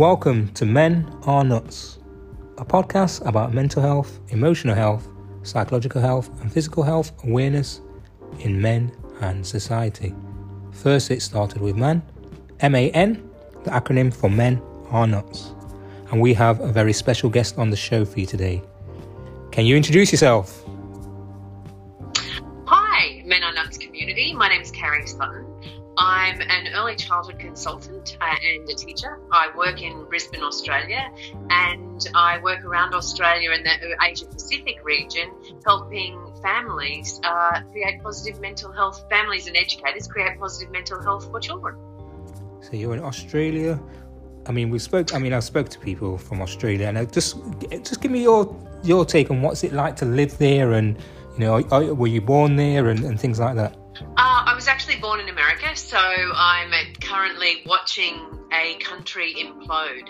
Welcome to Men Are Nuts, a podcast about mental health, emotional health, psychological health, and physical health awareness in men and society. First, it started with MAN, M A N, the acronym for Men Are Nuts. And we have a very special guest on the show for you today. Can you introduce yourself? Hi, Men Are Nuts community. My name is Carrie Sutton. I'm an early childhood consultant uh, and a teacher. I work in Brisbane, Australia, and I work around Australia in the Asia Pacific region, helping families uh, create positive mental health, families and educators create positive mental health for children. So you're in Australia. I mean, we spoke. I mean, I spoke to people from Australia, and just just give me your your take on what's it like to live there, and you know, are, were you born there, and, and things like that. Uh, I was actually born in America, so I'm currently watching a country implode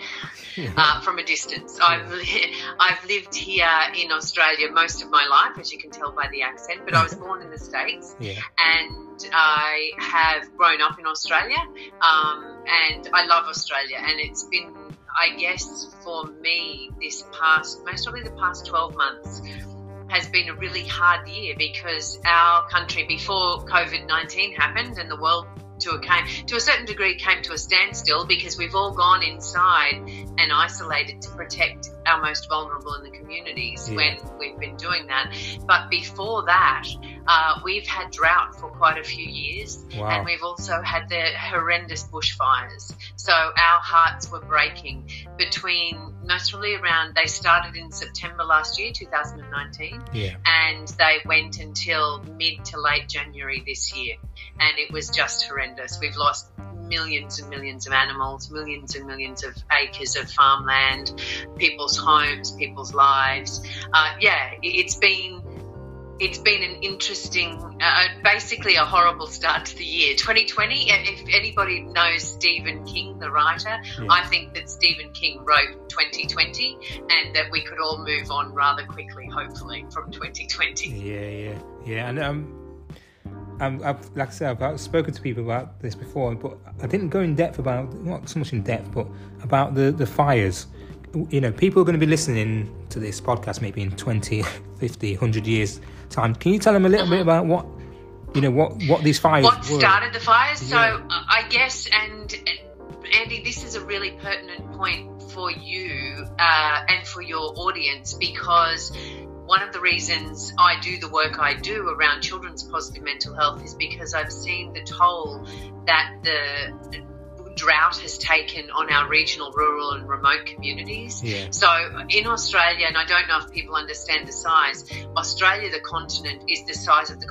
uh, from a distance. I've li- I've lived here in Australia most of my life, as you can tell by the accent. But I was born in the states, Yeah. and I have grown up in Australia, um, and I love Australia. And it's been, I guess, for me this past, most probably the past twelve months, has been a really hard year because our country, before COVID 19 happened and the world to a, came, to a certain degree came to a standstill because we've all gone inside and isolated to protect our most vulnerable in the communities Yeah. when we've been doing that. But before that, uh, we've had drought for quite a few years Wow. and we've also had the horrendous bushfires. So our hearts were breaking between most probably around, they started in September last year, 2019 Yeah. and they went until mid to late January this year, and it was just horrendous. We've lost millions and millions of animals, millions and millions of acres of farmland, people's homes, people's lives. Uh, yeah, it- it's been. It's been an interesting, uh, basically a horrible start to the year. 2020, if anybody knows Stephen King, the writer, Yeah. I think that Stephen King wrote 2020 and that we could all move on rather quickly, hopefully, from 2020. Yeah, yeah, yeah. And um, um, I've, like I said, I've spoken to people about this before, but I didn't go in depth about not so much in depth, but about the the fires. You know, people are going to be listening to this podcast maybe in 20, 50, 100 years time. Can you tell them a little bit about what you know what what these fires what were? started the fires. So Yeah. uh, I guess, and Andy, this is a really pertinent point for you uh, and for your audience because one of the reasons I do the work I do around children's positive mental health is because I've seen the toll that the drought has taken on our regional, rural, and remote communities. Yeah, So in Australia, and I don't know if people understand the size, Australia, the continent, is the size of the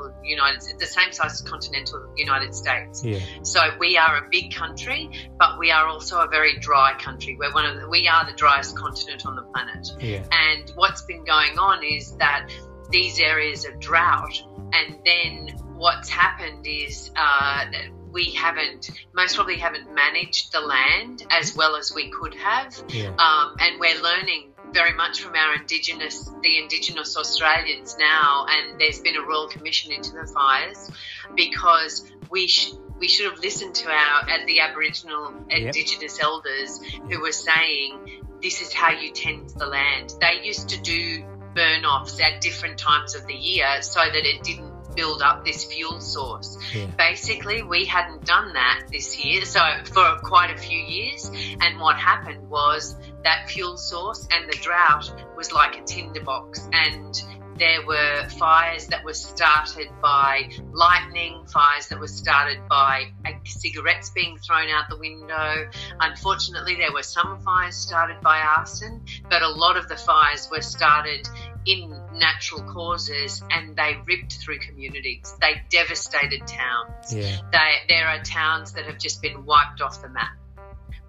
continental United, the same size as continental United States. yeah, So we are a big country, but we are also a very dry country. We're one of the, we are the driest continent on the planet. yeah, And what's been going on is that these areas of drought, and then what's happened is uh, we haven't, most probably haven't managed the land as well as we could have. yeah, Um, and we're learning very much from our indigenous, the indigenous Australians now, and there's been a royal commission into the fires because we sh- we should have listened to our at the Aboriginal indigenous elders who were saying this is how you tend the land. They used to do burn offs at different times of the year so that it didn't build up this fuel source. Yeah, basically we hadn't done that this year so for quite a few years. And what happened was that fuel source and the drought was like a tinderbox and there were fires that were started by lightning, fires that were started by cigarettes being thrown out the window. Unfortunately, there were some fires started by arson, but a lot of the fires were started in natural causes and they ripped through communities. They devastated towns. yeah, They, there are towns that have just been wiped off the map.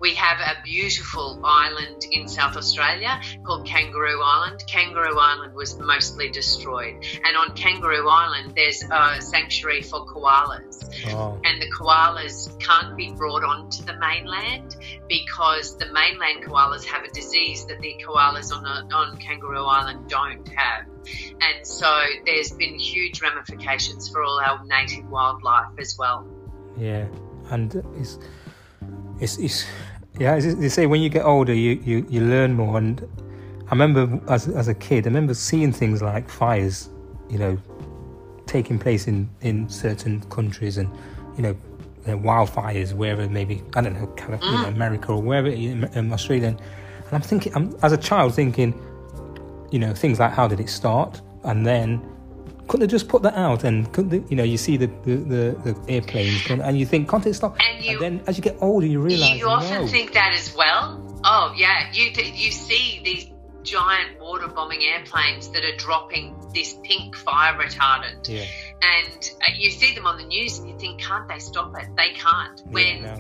We have a beautiful island in South Australia called Kangaroo Island. Kangaroo Island was mostly destroyed. And on Kangaroo Island, there's a sanctuary for koalas. oh, And the koalas can't be brought onto the mainland because the mainland koalas have a disease that the koalas on, the, on Kangaroo Island don't have. And so there's been huge ramifications for all our native wildlife as well. yeah. And it's it's it's Yeah, they say when you get older, you, you, you learn more. And I remember as, as a kid, I remember seeing things like fires, you know, taking place in, in certain countries and, you know, wildfires, wherever maybe, I don't know, California, mm. America or wherever, in Australia. And I'm thinking, I'm, as a child, thinking, you know, things like how did it start? And then couldn't they just put that out and couldn't they, you know you see the the, the, the airplanes and you think can't it stop and, you, and, then as you get older you realize you often no. think that as well oh yeah you you see these giant water bombing airplanes that are dropping this pink fire retardant yeah. and uh, you see them on the news and you think can't they stop it they can't when no.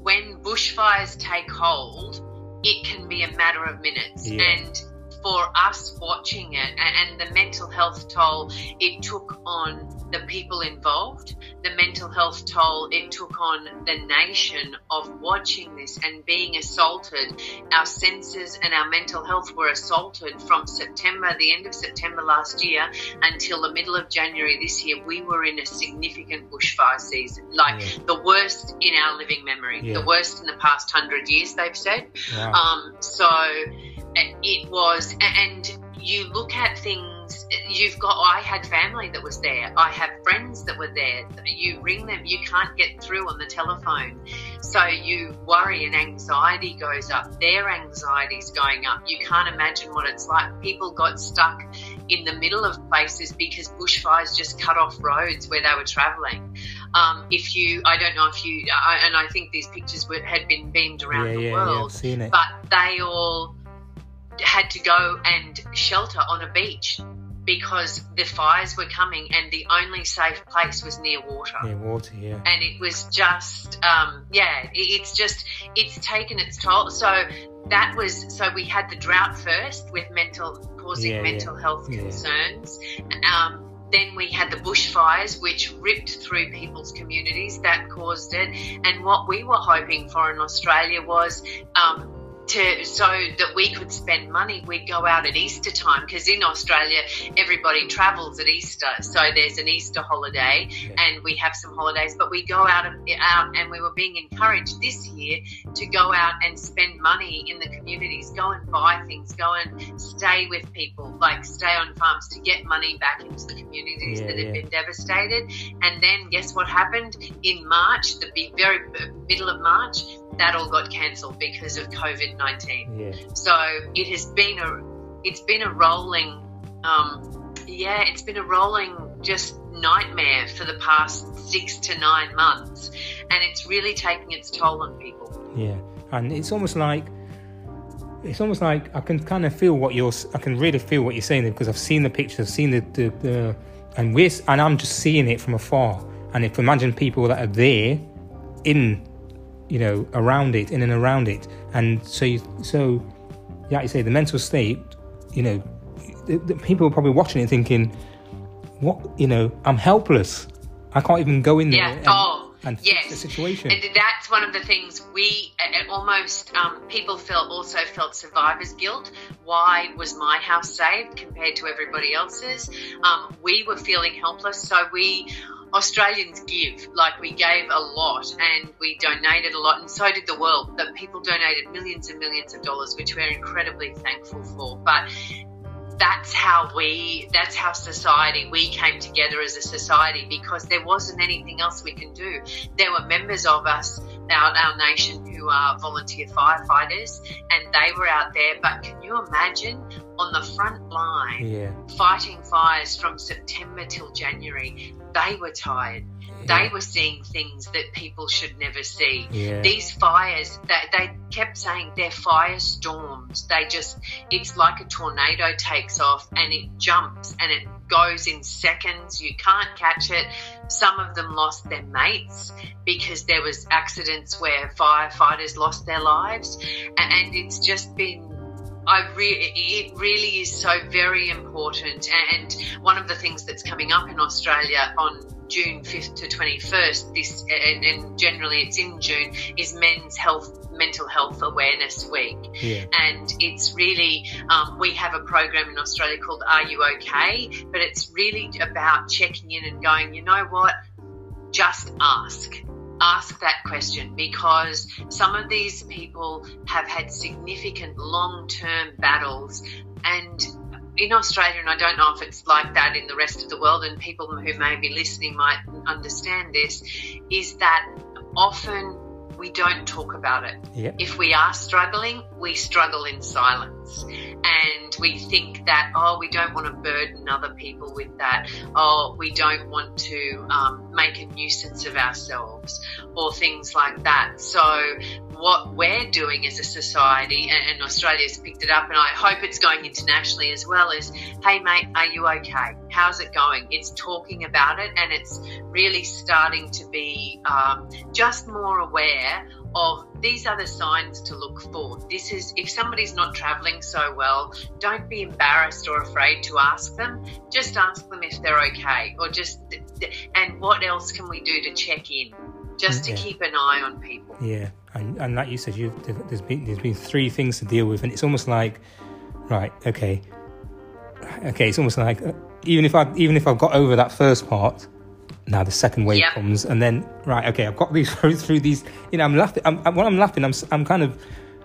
when bushfires take hold it can be a matter of minutes yeah. and for us watching it and, the mental health toll it took on the people involved, the mental health toll it took on the nation of watching this and being assaulted. Our senses and our mental health were assaulted from September, the end of September last year, until the middle of January this year. We were in a significant bushfire season, like yeah. the worst in our living memory, yeah. the worst in the past hundred years, they've said. Wow. Um, so it was, and you look at things, you've got, I had family that was there, I have friends that were there. You ring them, you can't get through on the telephone. So you worry and anxiety goes up, their anxiety is going up. You can't imagine what it's like. People got stuck in the middle of places because bushfires just cut off roads where they were traveling. Um, if you, I don't know if you, and I think these pictures were, had been beamed around yeah, the yeah, world, yeah, but they all had to go and shelter on a beach because the fires were coming and the only safe place was near water. Near water, yeah. And it was just, um, yeah, it's just, it's taken its toll. So that was, so we had the drought first with mental, causing yeah, mental yeah. health yeah. concerns. Um, then we had the bushfires, which ripped through people's communities. That caused it. And what we were hoping for in Australia was um, to so that we could spend money we'd go out at easter time because in australia everybody travels at easter. So there's an easter holiday and we have some holidays but we go out, out and we were being encouraged this year to go out and spend money in the communities go and buy things go and stay with people like stay on farms to get money back into the communities yeah, that had been devastated. And then guess what happened? In march the very middle of march that all got cancelled because of COVID nineteen. Yeah. So it has been a it's been a rolling um, yeah it's been a rolling just nightmare for the past six to nine months, and it's really taking its toll on people. Yeah, and it's almost like it's almost like I can kind of feel what you're I can really feel what you're saying because I've seen the pictures, I've seen the, the, the and we're and I'm just seeing it from afar. And if imagine people that are there in you know, around it, in and around it. And so, you, so, yeah, you say the mental state, you know, the, the people are probably watching it thinking, what, you know, I'm helpless. I can't even go in there. Yeah. And, oh, and yes. the situation. And that's one of the things we almost um, people felt also felt survivor's guilt. Why was my house saved compared to everybody else's? Um, we were feeling helpless, so we Australians give. Like we gave a lot and we donated a lot, and so did the world. That people donated millions and millions of dollars, which we're incredibly thankful for. But that's how we, that's how society, we came together as a society because there wasn't anything else we can do. There were members of us, our, our nation, who are volunteer firefighters, and they were out there. But can you imagine on the front line yeah. fighting fires from September till January? they were tired. Yeah. They were seeing things that people should never see. Yeah. These fires, they, they kept saying they're firestorms. They just, it's like a tornado takes off and it jumps and it goes in seconds. You can't catch it. Some of them lost their mates because there was accidents where firefighters lost their lives. And it's just been I re- it really is so very important. And one of the things that's coming up in Australia on June 5th to 21st, this and, and generally it's in June, is Men's Health Mental Health Awareness Week. Yeah. And it's really, um, we have a program in Australia called Are You OK? But it's really about checking in and going, you know what? Just ask ask that question because some of these people have had significant long term battles and in Australia, and I don't know if it's like that in the rest of the world, and people who may be listening might understand this, is that often we don't talk about it. Yep. If we are struggling, we struggle in silence. And we think that, oh, we don't want to burden other people with that. Oh, we don't want to um, make a nuisance of ourselves or things like that. So, what we're doing as a society, and, Australia's picked it up, and I hope it's going internationally as well, is hey, mate, are you okay? How's it going? It's talking about it and it's really starting to be um, just more aware of these are the signs to look for. This is if somebody's not traveling so well, don't be embarrassed or afraid to ask them. Just ask them if they're okay, or just and what else can we do to check in, just to Yeah. keep an eye on people. Yeah, and, and like you said, you've there's been there's been three things to deal with, and it's almost like, right, okay, okay, it's almost like uh, even if I even if I've got over that first part, now the second wave Yeah. comes, and then right, okay, I've got these through through these. You know, I'm laughing. I'm, when I'm laughing, I'm I'm kind of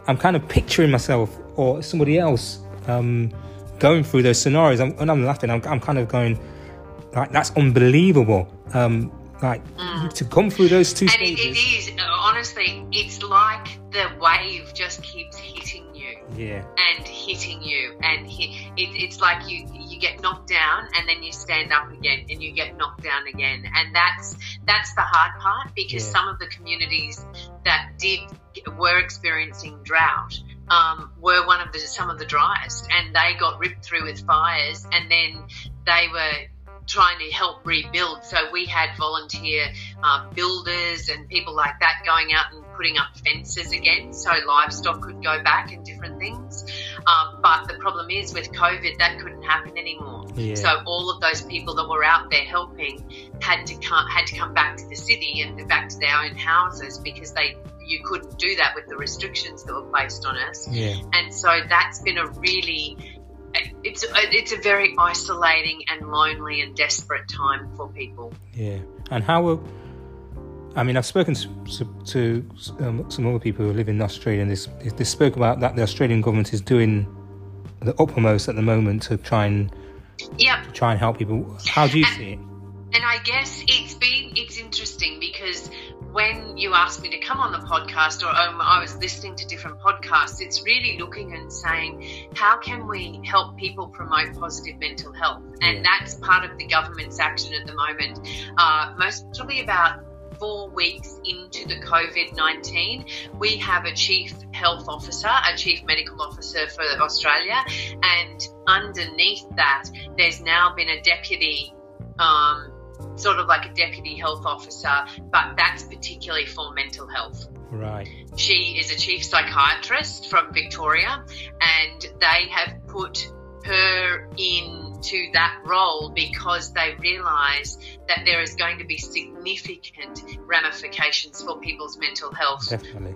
I'm kind of picturing myself or somebody else um, going through those scenarios. I'm, when I'm laughing, I'm, I'm kind of going like that's unbelievable. Um, like to come through those two Mm. And it, stages. it is honestly, it's like the wave just keeps hitting you. Yeah. and hitting you and hit, it, it's like you you get knocked down and then you stand up again and you get knocked down again and that's that's the hard part because Yeah. some of the communities that did were experiencing drought um, were one of the some of the driest and they got ripped through with fires and then they were trying to help rebuild so we had volunteer um, builders and people like that going out and putting up fences again so livestock could go back and different things. Um, but the problem is with COVID, that couldn't happen anymore. Yeah. So all of those people that were out there helping had to come had to come back to the city and back to their own houses because they you couldn't do that with the restrictions that were placed on us. Yeah. And so that's been a really it's it's a very isolating and lonely and desperate time for people. Yeah, and how? Will, I mean, I've spoken to, to um, some other people who live in Australia, and they, they spoke about that the Australian government is doing the uppermost at the moment to try and Yep. try and help people. How do you see it? And I guess it's been it's interesting because when you asked me to come on the podcast, or um, I was listening to different podcasts, it's really looking and saying how can we help people promote positive mental health, and that's part of the government's action at the moment. Uh, most probably about four weeks into the COVID 19, we have a chief health officer, a chief medical officer for Australia, and underneath that, there's now been a deputy. Um, sort of like a deputy health officer, but that's particularly for mental health. Right. She is a chief psychiatrist from Victoria, and they have put her into that role because they realise that there is going to be significant ramifications for people's mental health Definitely.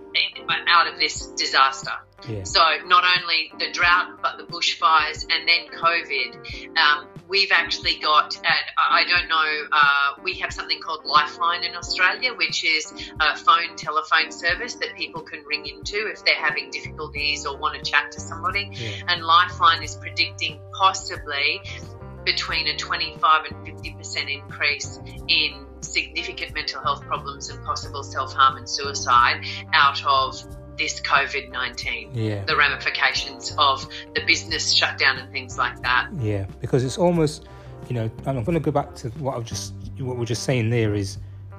out of this disaster. Yeah. So not only the drought, but the bushfires, and then COVID. Um, we've actually got, at, I don't know, uh, we have something called Lifeline in Australia, which is a phone telephone service that people can ring into if they're having difficulties or want to chat to somebody. Yeah. And Lifeline is predicting possibly between a 25 and 50% increase in significant mental health problems and possible self harm and suicide out of this COVID 19 Yeah. the ramifications of the business shutdown and things like that. Yeah, because it's almost, you know, and I'm going to go back to what I've just, what we're just saying there is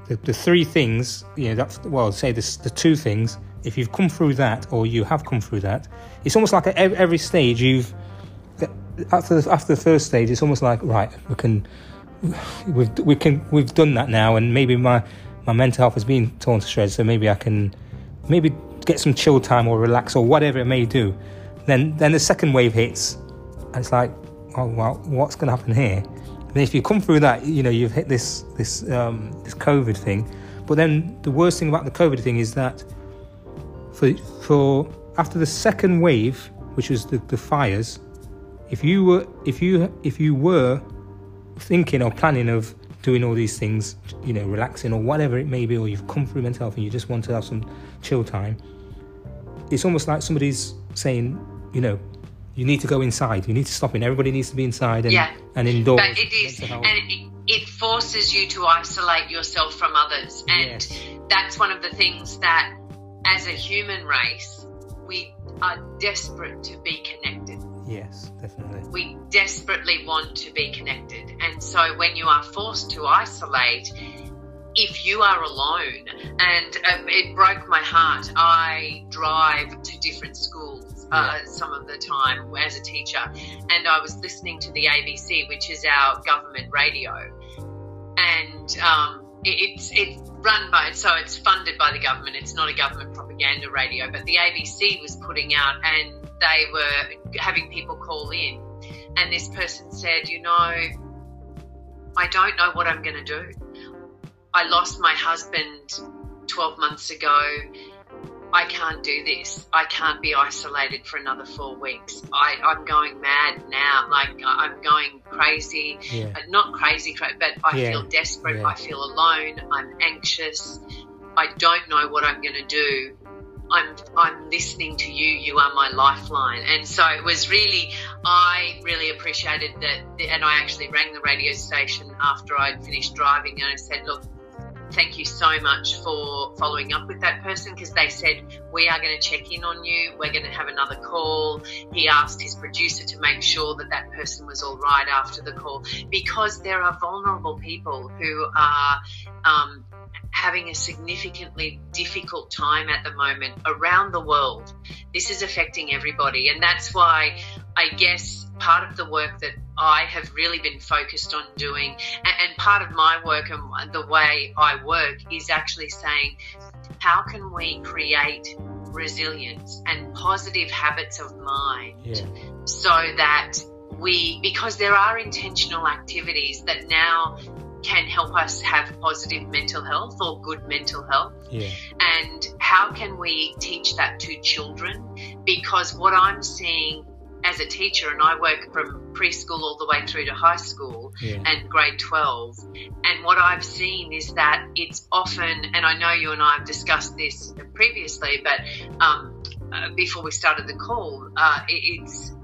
the, the three things, you know, that's, well, say this, the two things, if you've come through that or you have come through that, it's almost like at every, every stage you've, after the, after the first stage, it's almost like, right, we can, we've, we can, we've done that now and maybe my, my mental health has been torn to shreds, so maybe I can, maybe get some chill time or relax or whatever it may do. Then, then the second wave hits, and it's like, oh well, what's going to happen here? Then if you come through that, you know you've hit this this um, this COVID thing. But then the worst thing about the COVID thing is that for for after the second wave, which was the, the fires, if you were if you if you were thinking or planning of doing all these things, you know, relaxing or whatever it may be, or you've come through mental health and you just want to have some chill time, it's almost like somebody's saying, you know, you need to go inside. You need to stop it. Everybody needs to be inside and, Yeah. and indoors. But it is, and it, it forces you to isolate yourself from others. And Yes. that's one of the things that, as a human race, we are desperate to be connected. Yes, definitely. We desperately want to be connected. And so when you are forced to isolate, if you are alone, and um, it broke my heart, I drive to different schools uh, some of the time as a teacher, and I was listening to the ABC, which is our government radio, and um, it, it's it's run by so it's funded by the government. It's not a government propaganda radio, but the ABC was putting out, and they were having people call in, and this person said, you know, I don't know what I'm going to do. I lost my husband 12 months ago. I can't do this. I can't be isolated for another four weeks. I, I'm going mad now. Like, I'm going crazy. Yeah. Uh, Not crazy, but I Yeah, feel desperate. yeah. I feel alone. I'm anxious. I don't know what I'm going to do. I'm I'm listening to you. You are my lifeline. And so it was really, I really appreciated that. And I actually rang the radio station after I'd finished driving, and I said, look. Thank you so much for following up with that person because they said we are going to check in on you. We're going to have another call. He asked his producer to make sure that that person was all right after the call because there are vulnerable people who are um, having a significantly difficult time at the moment around the world. This is affecting everybody, and that's why I guess part of the work that I have really been focused on doing, and, part of my work and the way I work is actually saying, how can we create resilience and positive habits of mind Yeah. so that we, because there are intentional activities that now can help us have positive mental health or good mental health. Yeah. And how can we teach that to children? Because what I'm seeing as a teacher, and I work from preschool all the way through to high school Yeah. and grade 12, and what I've seen is that it's often, and I know you and I have discussed this previously, but um, uh, before we started the call, uh, it, it's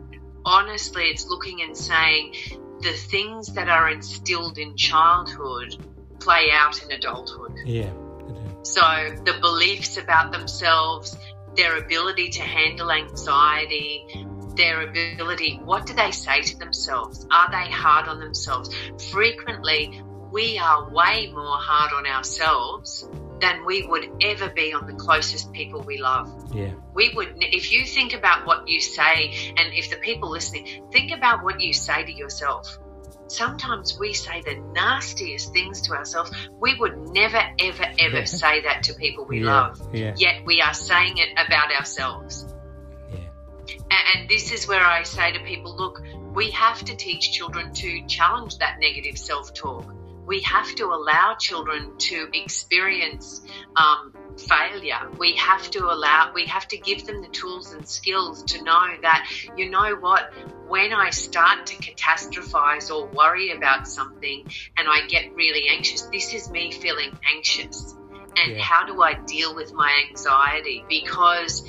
honestly, it's looking and saying the things that are instilled in childhood play out in adulthood. Yeah. So the beliefs about themselves, their ability to handle anxiety, their ability, what do they say to themselves? Are they hard on themselves? Frequently, we are way more hard on ourselves than we would ever be on the closest people we love Yeah. we would if you think about what you say and if the people listening think about what you say to yourself sometimes we say the nastiest things to ourselves we would never ever ever say that to people we yeah. love Yeah. yet we are saying it about ourselves and this is where i say to people look we have to teach children to challenge that negative self-talk we have to allow children to experience um, failure. We have to allow, we have to give them the tools and skills to know that, you know what, when I start to catastrophize or worry about something and I get really anxious, this is me feeling anxious. And Yeah. how do I deal with my anxiety? Because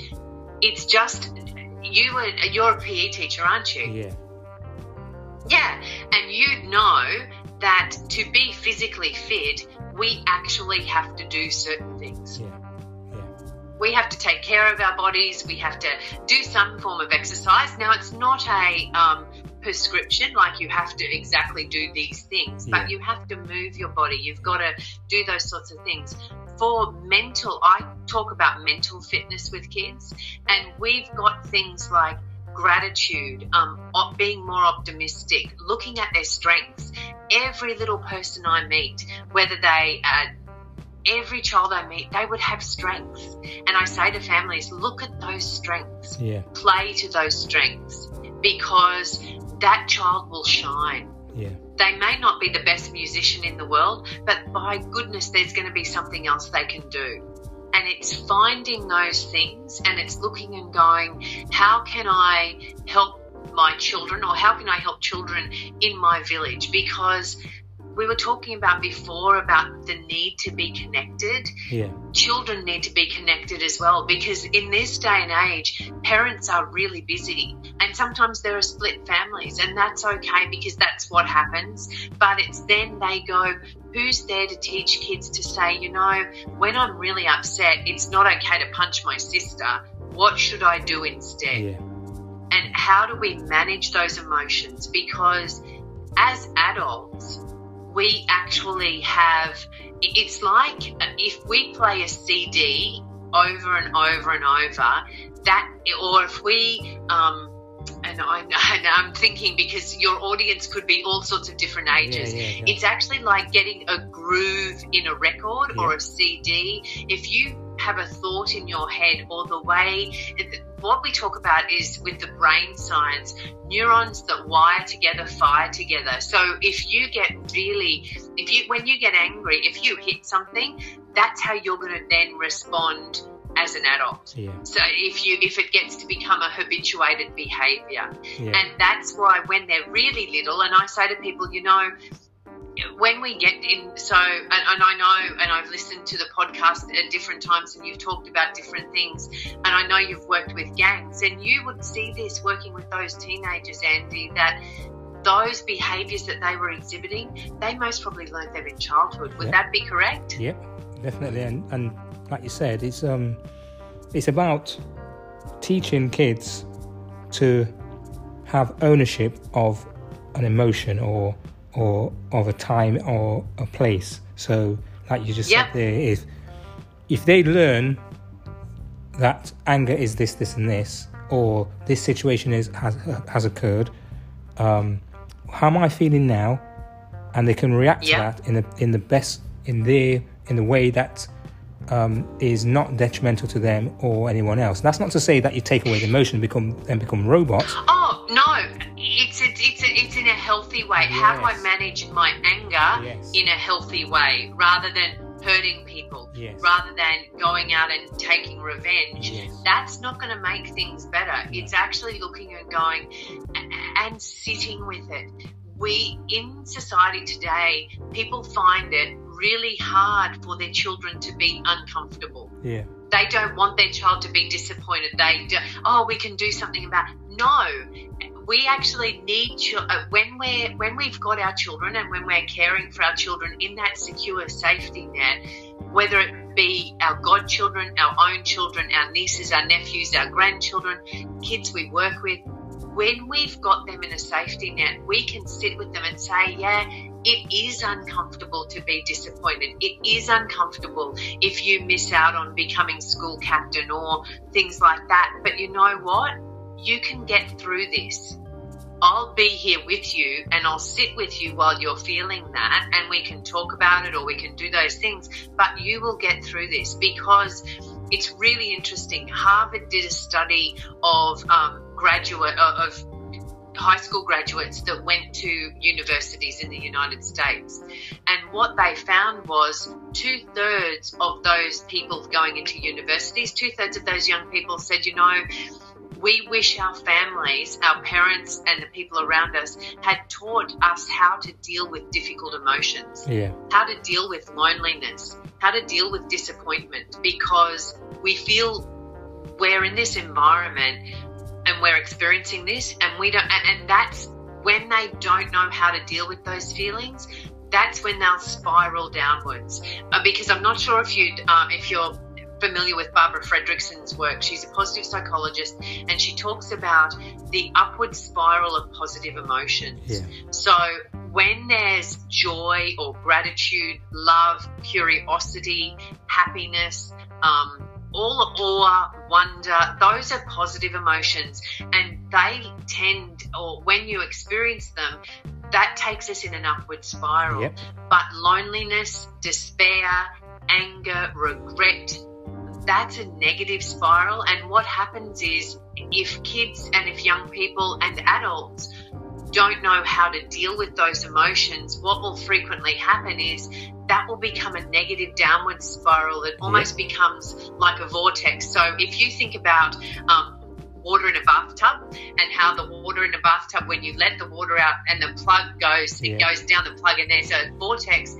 it's just, you were, you're a PE teacher, aren't you? Yeah. Yeah, and you know that to be physically fit, we actually have to do certain things. Yeah. Yeah. We have to take care of our bodies. We have to do some form of exercise. Now, it's not a um, prescription like you have to exactly do these things, Yeah. but you have to move your body. You've got to do those sorts of things. For mental, I talk about mental fitness with kids, and we've got things like gratitude, um, being more optimistic, looking at their strengths. Every little person I meet, whether they uh, every child I meet, they would have strengths. And I say to families, look at those strengths, Yeah. play to those strengths, because that child will shine. Yeah. They may not be the best musician in the world, but by goodness, there's going to be something else they can do. And it's finding those things and it's looking and going, how can I help my children or how can I help children in my village? Because we were talking about before about the need to be connected. Yeah. Children need to be connected as well because in this day and age, parents are really busy and sometimes there are split families, and that's okay because that's what happens. But it's then they go, who's there to teach kids to say, you know, when I'm really upset, it's not okay to punch my sister. What should I do instead? Yeah. And how do we manage those emotions? Because as adults, we actually have it's like if we play a CD over and over and over that or if we um, and I, am thinking because your audience could be all sorts of different ages. Yeah, yeah, yeah. It's actually like getting a groove in a record or a CD. If you have a thought in your head or the way what we talk about is with the brain science neurons that wire together fire together so if you get really if you when you get angry if you hit something that's how you're going to then respond as an adult Yeah. so if you if it gets to become a habituated behavior Yeah. and that's why when they're really little and i say to people you know when we get in so and, and i know and i've listened to the podcast at different times and you've talked about different things and i know you've worked with gangs and you would see this working with those teenagers andy that those behaviors that they were exhibiting they most probably learned them in childhood would Yeah. that be correct Yep, definitely. And, and like you said, it's um, it's about teaching kids to have ownership of an emotion or or of a time or a place. So, like you just Yep. said there, if if they learn that anger is this, this, and this, or this situation is has has occurred, um, how am I feeling now? And they can react Yeah. to that in the in the best in their in the way that um, is not detrimental to them or anyone else. That's not to say that you take away the emotion, and become and become robots. Oh no, it's a, it's a, it's in a healthy way. How do I Yes. manage my anger Yes. in a healthy way, rather than hurting people, Yes. rather than going out and taking revenge? Yes. That's not going to make things better. It's actually looking and going and sitting with it. We in society today, people find it really hard for their children to be uncomfortable Yeah. they don't want their child to be disappointed. They do, oh, we can do something about. No, we actually need chil- uh, when we're when we've got our children and when we're caring for our children in that secure safety net, whether it be our godchildren, our own children, our nieces, our nephews, our grandchildren, kids we work with. When we've got them in a safety net, we can sit with them and say, yeah, it is uncomfortable to be disappointed. It is uncomfortable if you miss out on becoming school captain or things like that. But you know what? You can get through this. I'll be here with you and I'll sit with you while you're feeling that and we can talk about it or we can do those things. But you will get through this because it's really interesting. Harvard did a study of um, graduate uh, of high school graduates that went to universities in the United States. And what they found was two thirds of those people going into universities, two thirds of those young people said, you know, we wish our families, our parents, and the people around us had taught us how to deal with difficult emotions Yeah. how to deal with loneliness, how to deal with disappointment, because we feel we're in this environment and we're experiencing this, and we don't, and, that's when they don't know how to deal with those feelings. That's when they'll spiral downwards. Uh, because I'm not sure if you uh, if you're familiar with Barbara Fredrickson's work. She's a positive psychologist, and she talks about the upward spiral of positive emotions. Yeah. So when there's joy or gratitude, love, curiosity, happiness, um, all awe, wonder, those are positive emotions, and they tend, or when you experience them, that takes us in an upward spiral. Yep. But loneliness, despair, anger, regret, that's a negative spiral. And what happens is if kids and if young people and adults don't know how to deal with those emotions, what will frequently happen is that will become a negative downward spiral. It almost becomes like a vortex. So if you think about um, water in a bathtub and how the water in a bathtub, when you let the water out and the plug goes, Yeah. it goes down the plug and there's a vortex.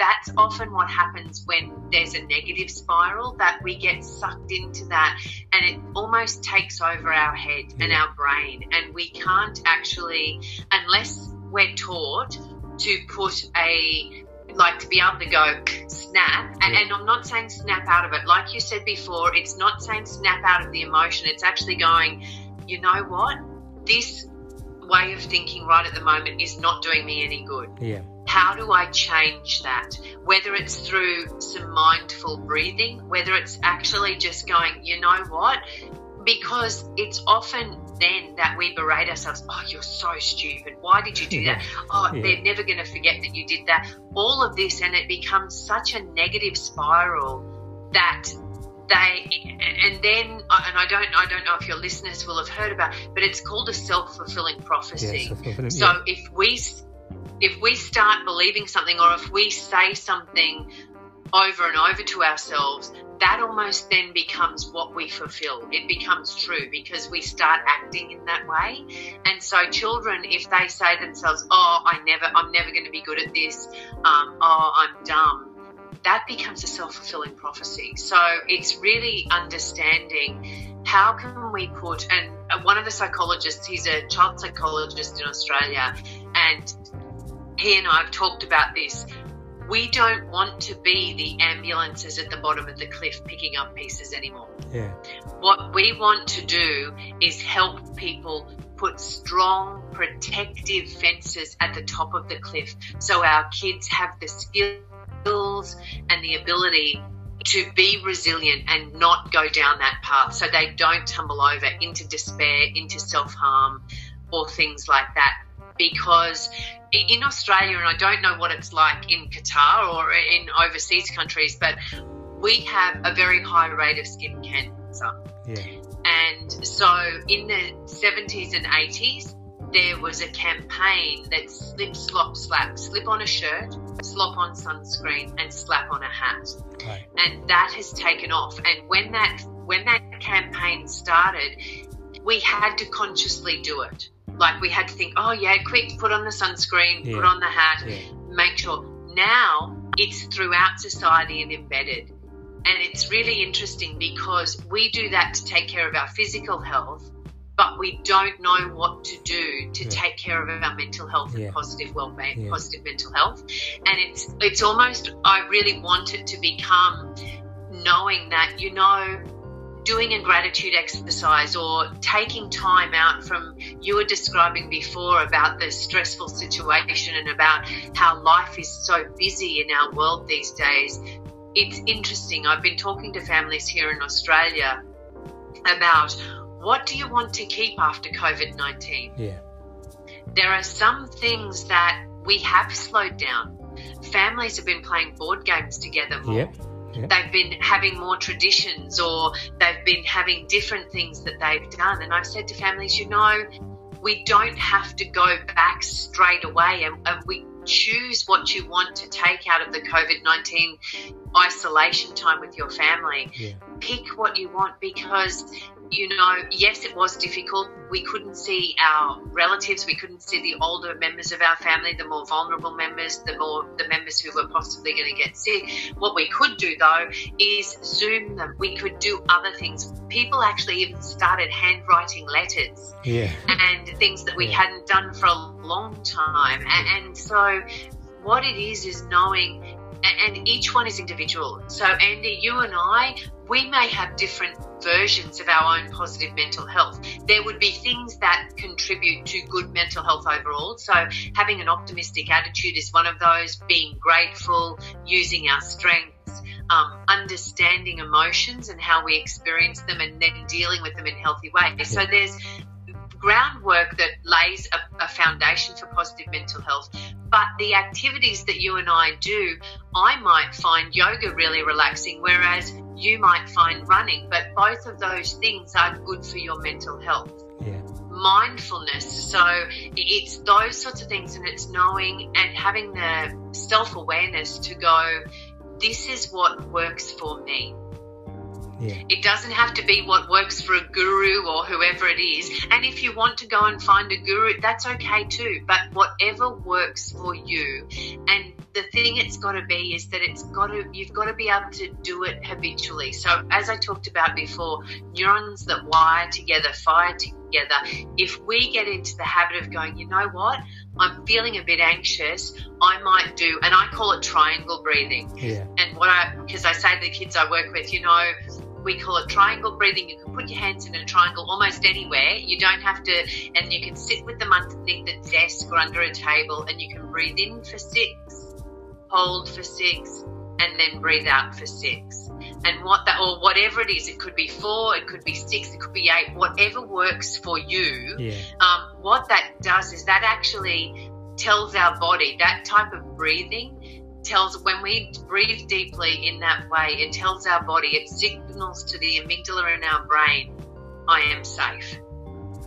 That's often what happens when there's a negative spiral that we get sucked into that and it almost takes over our head and our brain. And we can't actually unless we're taught to put a like to be able to go snap and, and i'm not saying snap out of it. Like you said before it's not saying snap out of the emotion. It's actually going you know what? This way of thinking right at the moment is not doing me any good. Yeah. How do I change that? Whether it's through some mindful breathing, whether it's actually just going, you know what? Because it's often then that we berate ourselves, oh, you're so stupid. Why did you do that? Oh, Yeah. they're never going to forget that you did that. All of this, and it becomes such a negative spiral that they and then and I don't I don't know if your listeners will have heard about but it's called a self-fulfilling prophecy Yeah, self-fulfilling, so yeah. if we if we start believing something or if we say something over and over to ourselves, that almost then becomes what we fulfill. It becomes true because we start acting in that way. And so children, if they say to themselves, "Oh, I never, I'm never going to be good at this," um, "Oh, I'm dumb," that becomes a self-fulfilling prophecy. So it's really understanding how can we put and one of the psychologists, he's a child psychologist in Australia, and he and I have talked about this. We don't want to be the ambulances at the bottom of the cliff picking up pieces anymore. Yeah. What we want to do is help people put strong protective fences at the top of the cliff so our kids have the skills and the ability to be resilient and not go down that path so they don't tumble over into despair, into self harm, or things like that. Because in Australia, and I don't know what it's like in Qatar or in overseas countries, but we have a very high rate of skin cancer. Yeah. And so in the 70s and 80s, there was a campaign that slip, slop, slap, slip on a shirt, slop on sunscreen, and slap on a hat. Right. And that has taken off. And when that when that campaign started, we had to consciously do it. Like we had to think, oh yeah, quick, put on the sunscreen, Yeah. put on the hat, Yeah. make sure. Now it's throughout society and embedded. And it's really interesting because we do that to take care of our physical health, but we don't know what to do to Yeah. take care of our mental health and positive well-being, positive mental health. And it's it's almost I really want it to become knowing that you know doing a gratitude exercise or taking time out from you were describing before about the stressful situation and about how life is so busy in our world these days. It's interesting. I've been talking to families here in australia about what do you want to keep after covid-19 Yeah. there are some things that we have slowed down. Families have been playing board games together more. Yep. Yep. they've been having more traditions or they've been having different things that they've done. And I've said to families, you know, we don't have to go back straight away and, and we choose what you want to take out of the COVID 19 isolation time with your family. Yeah. Pick what you want because. You know, yes, it was difficult. We couldn't see our relatives. We couldn't see the older members of our family, the more vulnerable members, the more the members who were possibly going to get sick. What we could do though is Zoom them. We could do other things. People actually even started handwriting letters Yeah. and things that we Yeah. hadn't done for a long time. And, and so, what it is is knowing, and each one is individual. So, Andy, you and I, we may have different versions of our own positive mental health. There would be things that contribute to good mental health overall. So, having an optimistic attitude is one of those, being grateful, using our strengths. Um, understanding emotions and how we experience them and then dealing with them in healthy ways. So there's groundwork that lays a, a foundation for positive mental health. But the activities that you and I do, I might find yoga really relaxing, whereas you might find running. But both of those things are good for your mental health. Yeah. Mindfulness. So it's those sorts of things, and it's knowing and having the self awareness to go, this is what works for me. Yeah. It doesn't have to be what works for a guru or whoever it is. And if you want to go and find a guru, that's okay too. But whatever works for you. And the thing it's got to be is that it's got to, you've got to be able to do it habitually. So, as I talked about before, neurons that wire together, fire together. If we get into the habit of going, you know what? I'm feeling a bit anxious, I might do, and I call it triangle breathing. Yeah. And what I, because I say to the kids I work with, you know, we call it triangle breathing. You can put your hands in a triangle almost anywhere. You don't have to, and you can sit with them underneath the desk or under a table, and you can breathe in for six, hold for six, and then breathe out for six. And what that, or whatever it is, it could be four, it could be six, it could be eight, whatever works for you. Yeah. Um, what that does is that actually tells our body that type of breathing tells when we breathe deeply in that way, it tells our body, it signals to the amygdala in our brain, I am safe.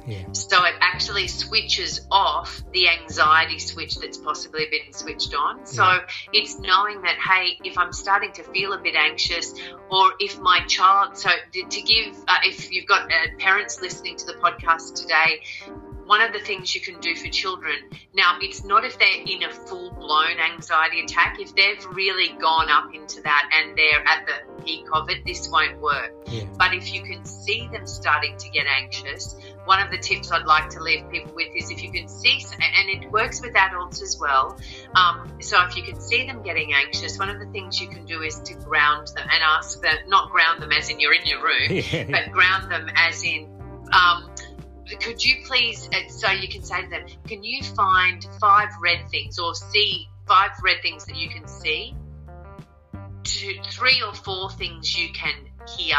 Yeah. So it actually switches off the anxiety switch that's possibly been switched on. So Yeah. it's knowing that, hey, if I'm starting to feel a bit anxious, or if my child, so to to give, uh, if you've got uh, parents listening to the podcast today, one of the things you can do for children now it's not if they're in a full blown anxiety attack if they've really gone up into that and they're at the peak of it this won't work Yeah. but if you can see them starting to get anxious one of the tips i'd like to leave people with is if you can see and it works with adults as well um, so if you can see them getting anxious one of the things you can do is to ground them and ask them not ground them as in you're in your room Yeah. but ground them as in um, could you please uh, so you can say to them can you find five red things or see five red things that you can see? Two, three or four things you can hear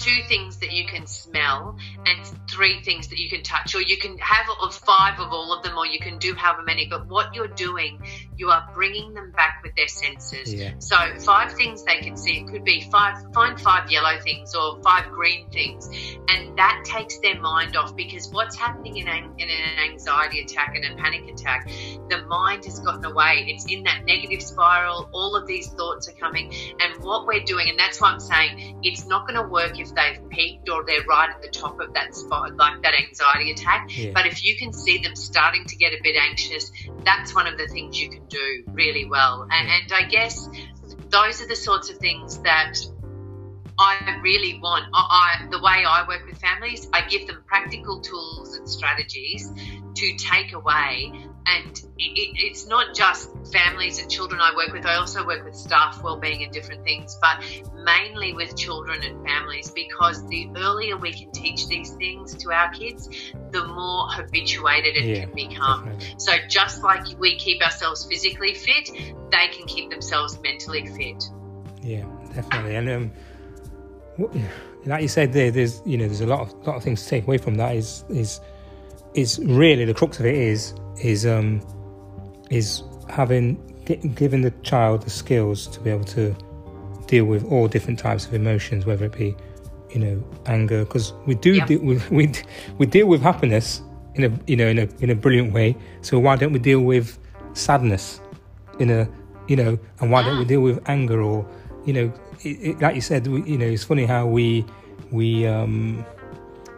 two things that you can smell and three things that you can touch or you can have five of all of them or you can do however many but what you're doing you are bringing them back with their senses Yeah. so five things they can see. It could be five, find five yellow things or five green things, and that takes their mind off because what's happening in, an, in an anxiety attack and a panic attack, the mind has gotten away. It's in that negative spiral. All of these thoughts are coming, and what we're doing, and that's why I'm saying it's not going to work if they've peaked or they're right at the top of that spot, like that anxiety attack. Yeah. But if you can see them starting to get a bit anxious, that's one of the things you can do really well. And, and I guess those are the sorts of things that I really want. I, I, the way I work with families, I give them practical tools and strategies to take away. And it, it, it's not just families and children I work with. I also work with staff well-being and different things, but mainly with children and families because the earlier we can teach these things to our kids, the more habituated it Yeah, can become. definitely. So just like we keep ourselves physically fit, they can keep themselves mentally fit. Yeah, definitely. And um, like you said, there, there's you know, there's a lot of lot of things to take away from that. Is is is really the crux of it is is um is having giving the child the skills to be able to deal with all different types of emotions, whether it be you know anger, because we do Yep. deal with, we we deal with happiness in a you know in a in a brilliant way. So why don't we deal with sadness in a you know and why don't we deal with anger or you know it, it, like you said we, you know it's funny how we we um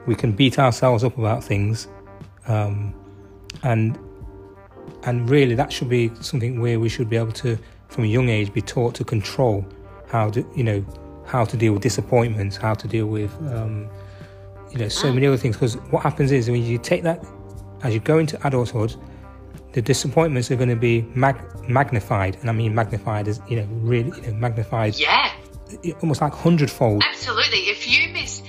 we can beat ourselves up about things um and and really that should be something where we should be able to from a young age be taught to control how to you know how to deal with disappointments how to deal with um you know so many other things. Because what happens is when you take that as you go into adulthood the disappointments are going to be mag- magnified. And i mean magnified as you know really you know magnified Yeah, almost like hundredfold. Absolutely. If you miss,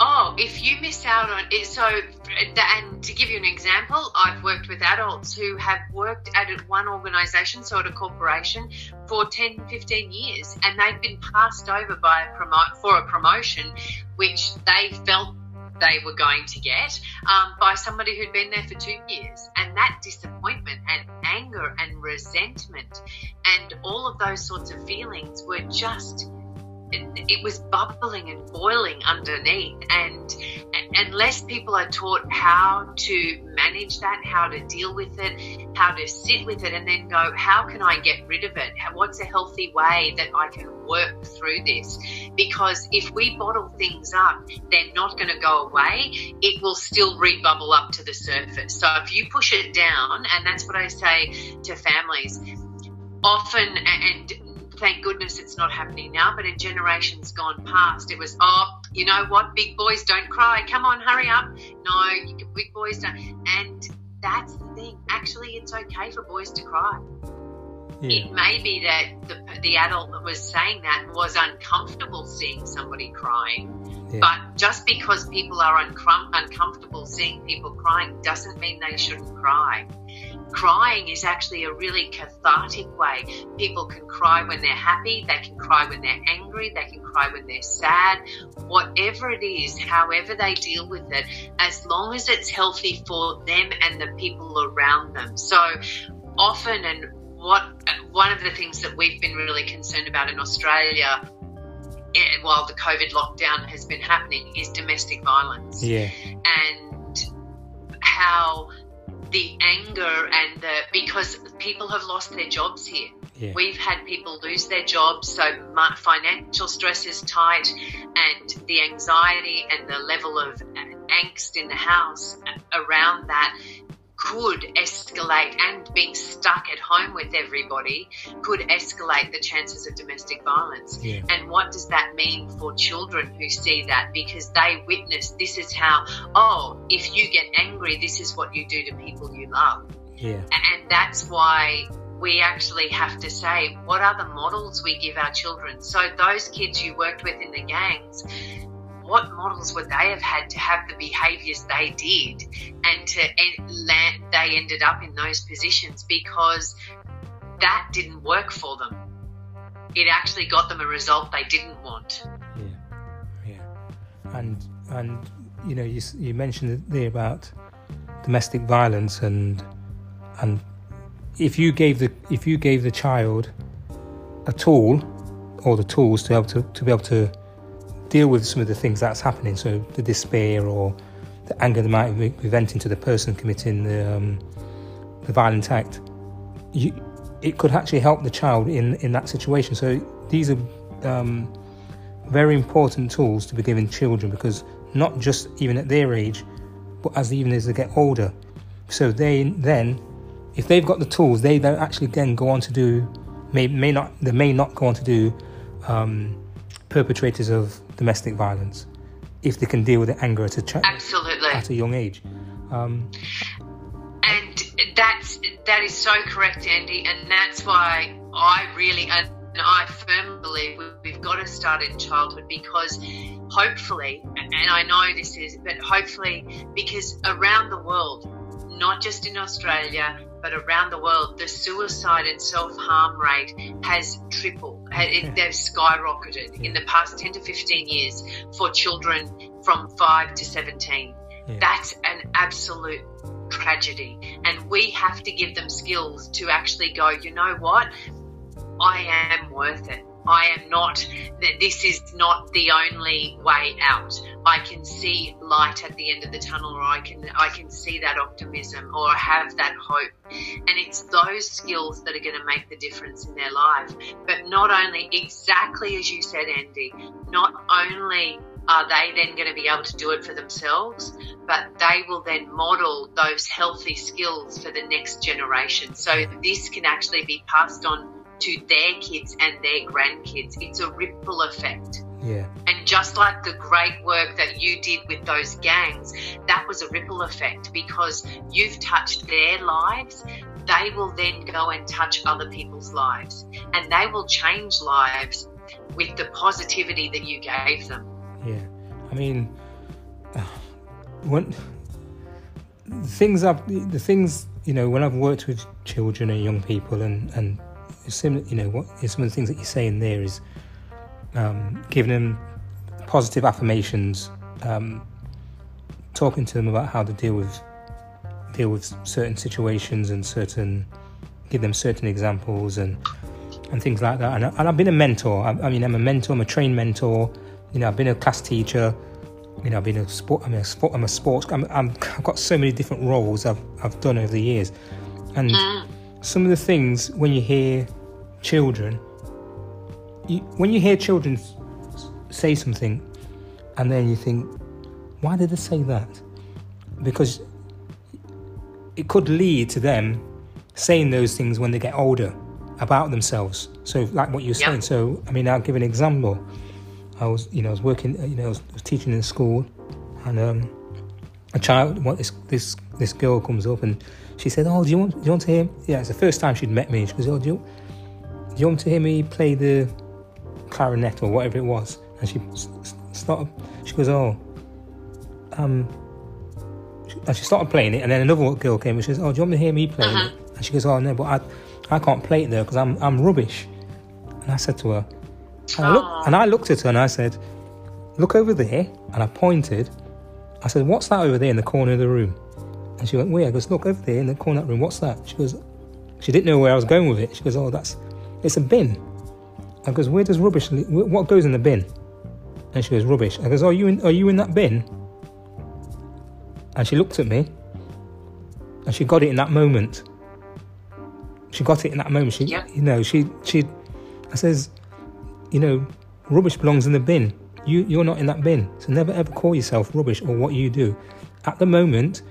oh, if you miss out on it, so and to give you an example, I've worked with adults who have worked at one organisation, so at a corporation, for 10, 15 years, and they've been passed over by a promo- for a promotion, which they felt they were going to get um, by somebody who'd been there for two years. And that disappointment and anger and resentment and all of those sorts of feelings were just, it, was bubbling and boiling underneath. And unless people are taught how to manage that, how to deal with it, how to sit with it, and then go, how can I get rid of it? What's a healthy way that I can work through this? Because if we bottle things up, they're not going to go away. It will still rebubble up to the surface. So if you push it down, and that's what I say to families, often, and thank goodness it's not happening now, but in generations gone past, it was, oh, you know what, big boys don't cry. Come on, hurry up. No, big boys don't. And that's the thing. Actually, it's okay for boys to cry. Yeah. It may be that the, the adult that was saying that was uncomfortable seeing somebody crying. Yeah. But just because people are uncom- uncomfortable seeing people crying doesn't mean they shouldn't cry crying is actually a really cathartic way. People can cry when they're happy, they can cry when they're angry, they can cry when they're sad, whatever it is, however they deal with it, as long as it's healthy for them and the people around them. So often, and what one of the things that we've been really concerned about in Australia eh, while the COVID lockdown has been happening is domestic violence. Yeah. And how the anger and the because people have lost their jobs here. Yeah. We've had people lose their jobs, so financial stress is tight, and the anxiety and the level of uh, angst in the house around that could escalate and being stuck at home with everybody could escalate the chances of domestic violence. Yeah. And what does that mean for children who see that? Because they witness this is how, oh, if you get angry, this is what you do to people you love. Yeah. And that's why we actually have to say, what are the models we give our children? So, those kids you worked with in the gangs, what models would they have had to have the behaviors they did and to land, they ended up in those positions because that didn't work for them. It actually got them a result they didn't want. Yeah, yeah, and and you know you you mentioned there about domestic violence and and if you gave the if you gave the child a tool or the tools to be able to, to be able to deal with some of the things that's happening. So the despair or the anger that might be venting to the person committing the, um, the violent act. You, it could actually help the child in, in that situation. So these are um, very important tools to be given children because not just even at their age, but as even as they get older. So they then, if they've got the tools, they don't actually then go on to do may may not they may not go on to do um, perpetrators of domestic violence if they can deal with the anger at a ch- absolutely at a young age. Um, and that's that is so correct, Andy, and that's why I really and I firmly believe we've got to start in childhood because hopefully, and I know this is, but hopefully, because around the world, not just in Australia, but around the world, the suicide and self harm rate has tripled. It, they've skyrocketed in the past 10 to 15 years for children from 5 to 17. Yeah. That's an absolute tragedy. And we have to give them skills to actually go, you know what? I am worth it. I am not, that this is not the only way out. I can see light at the end of the tunnel or I can, I can see that optimism or have that hope. And it's those skills that are going to make the difference in their life. But not only, exactly as you said, Andy, not only are they then going to be able to do it for themselves, but they will then model those healthy skills for the next generation. So this can actually be passed on to their kids and their grandkids. It's a ripple effect. Yeah. And just like the great work that you did with those gangs, that was a ripple effect because you've touched their lives. They will then go and touch other people's lives and they will change lives with the positivity that you gave them. Yeah. I mean, when things I've, the things, you know, when I've worked with children and young people and, and similar, you know, what some of the things that you're saying there is um, giving them positive affirmations, um, talking to them about how to deal with deal with certain situations and certain give them certain examples and and things like that. And, I, I've been a mentor. I, I, mean, I'm a mentor. I'm a trained mentor. You know, I've been a class teacher. you know, I've been a sport. I'm a sport. I'm a sports. I'm, I've got so many different roles I've I've done over the years, and mm. Some of the things when you hear children, you, when you hear children say something, and then you think, why did they say that? Because it could lead to them saying those things when they get older about themselves. So, like what you're saying. So, I mean, I'll give an example. I was, you know, I was working, you know, I was, I was teaching in school, and um, a child, what this this this girl comes up and she said, "Oh, do you want do you want to hear?" Yeah, it's the first time she'd met me. She goes, "Oh, do you, do you want to hear me play the clarinet or whatever it was?" And she started. She goes, "Oh, um." And she started playing it, and then another girl came and she says, "Oh, do you want to hear me play uh-huh. it?" And she goes, "Oh no, but I, I can't play it there because I'm I'm rubbish." And I said to her, and I, look, and I looked at her and I said, Look over there. And I pointed. I said, What's that over there in the corner of the room? And she went, Where? I goes, Look over there in the corner room. What's that? She goes, She didn't know where I was going with it. She goes, Oh, that's, it's a bin. I goes, Where does rubbish, what goes in the bin? And she goes, Rubbish. I goes, Are you in, are you in that bin? And she looked at me and she got it in that moment. She got it in that moment. She, yeah. you know, she, she, I says, you know, rubbish belongs in the bin. You, you're not in that bin. So never ever call yourself rubbish or what you do. At the moment,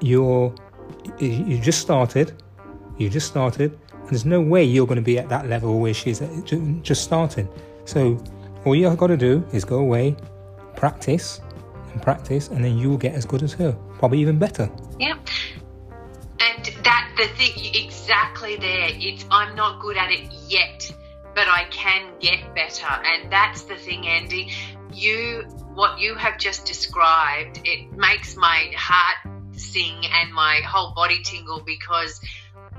you're, you just started, you just started, and there's no way you're going to be at that level where she's uh, just starting. So all you've got to do is go away, practice, and practice, and then you'll get as good as her, probably even better. Yeah. And that the thing exactly there. It's I'm not good at it yet but I can get better. And that's the thing, Andy. You, what you have just described, it makes my heart sing and my whole body tingle because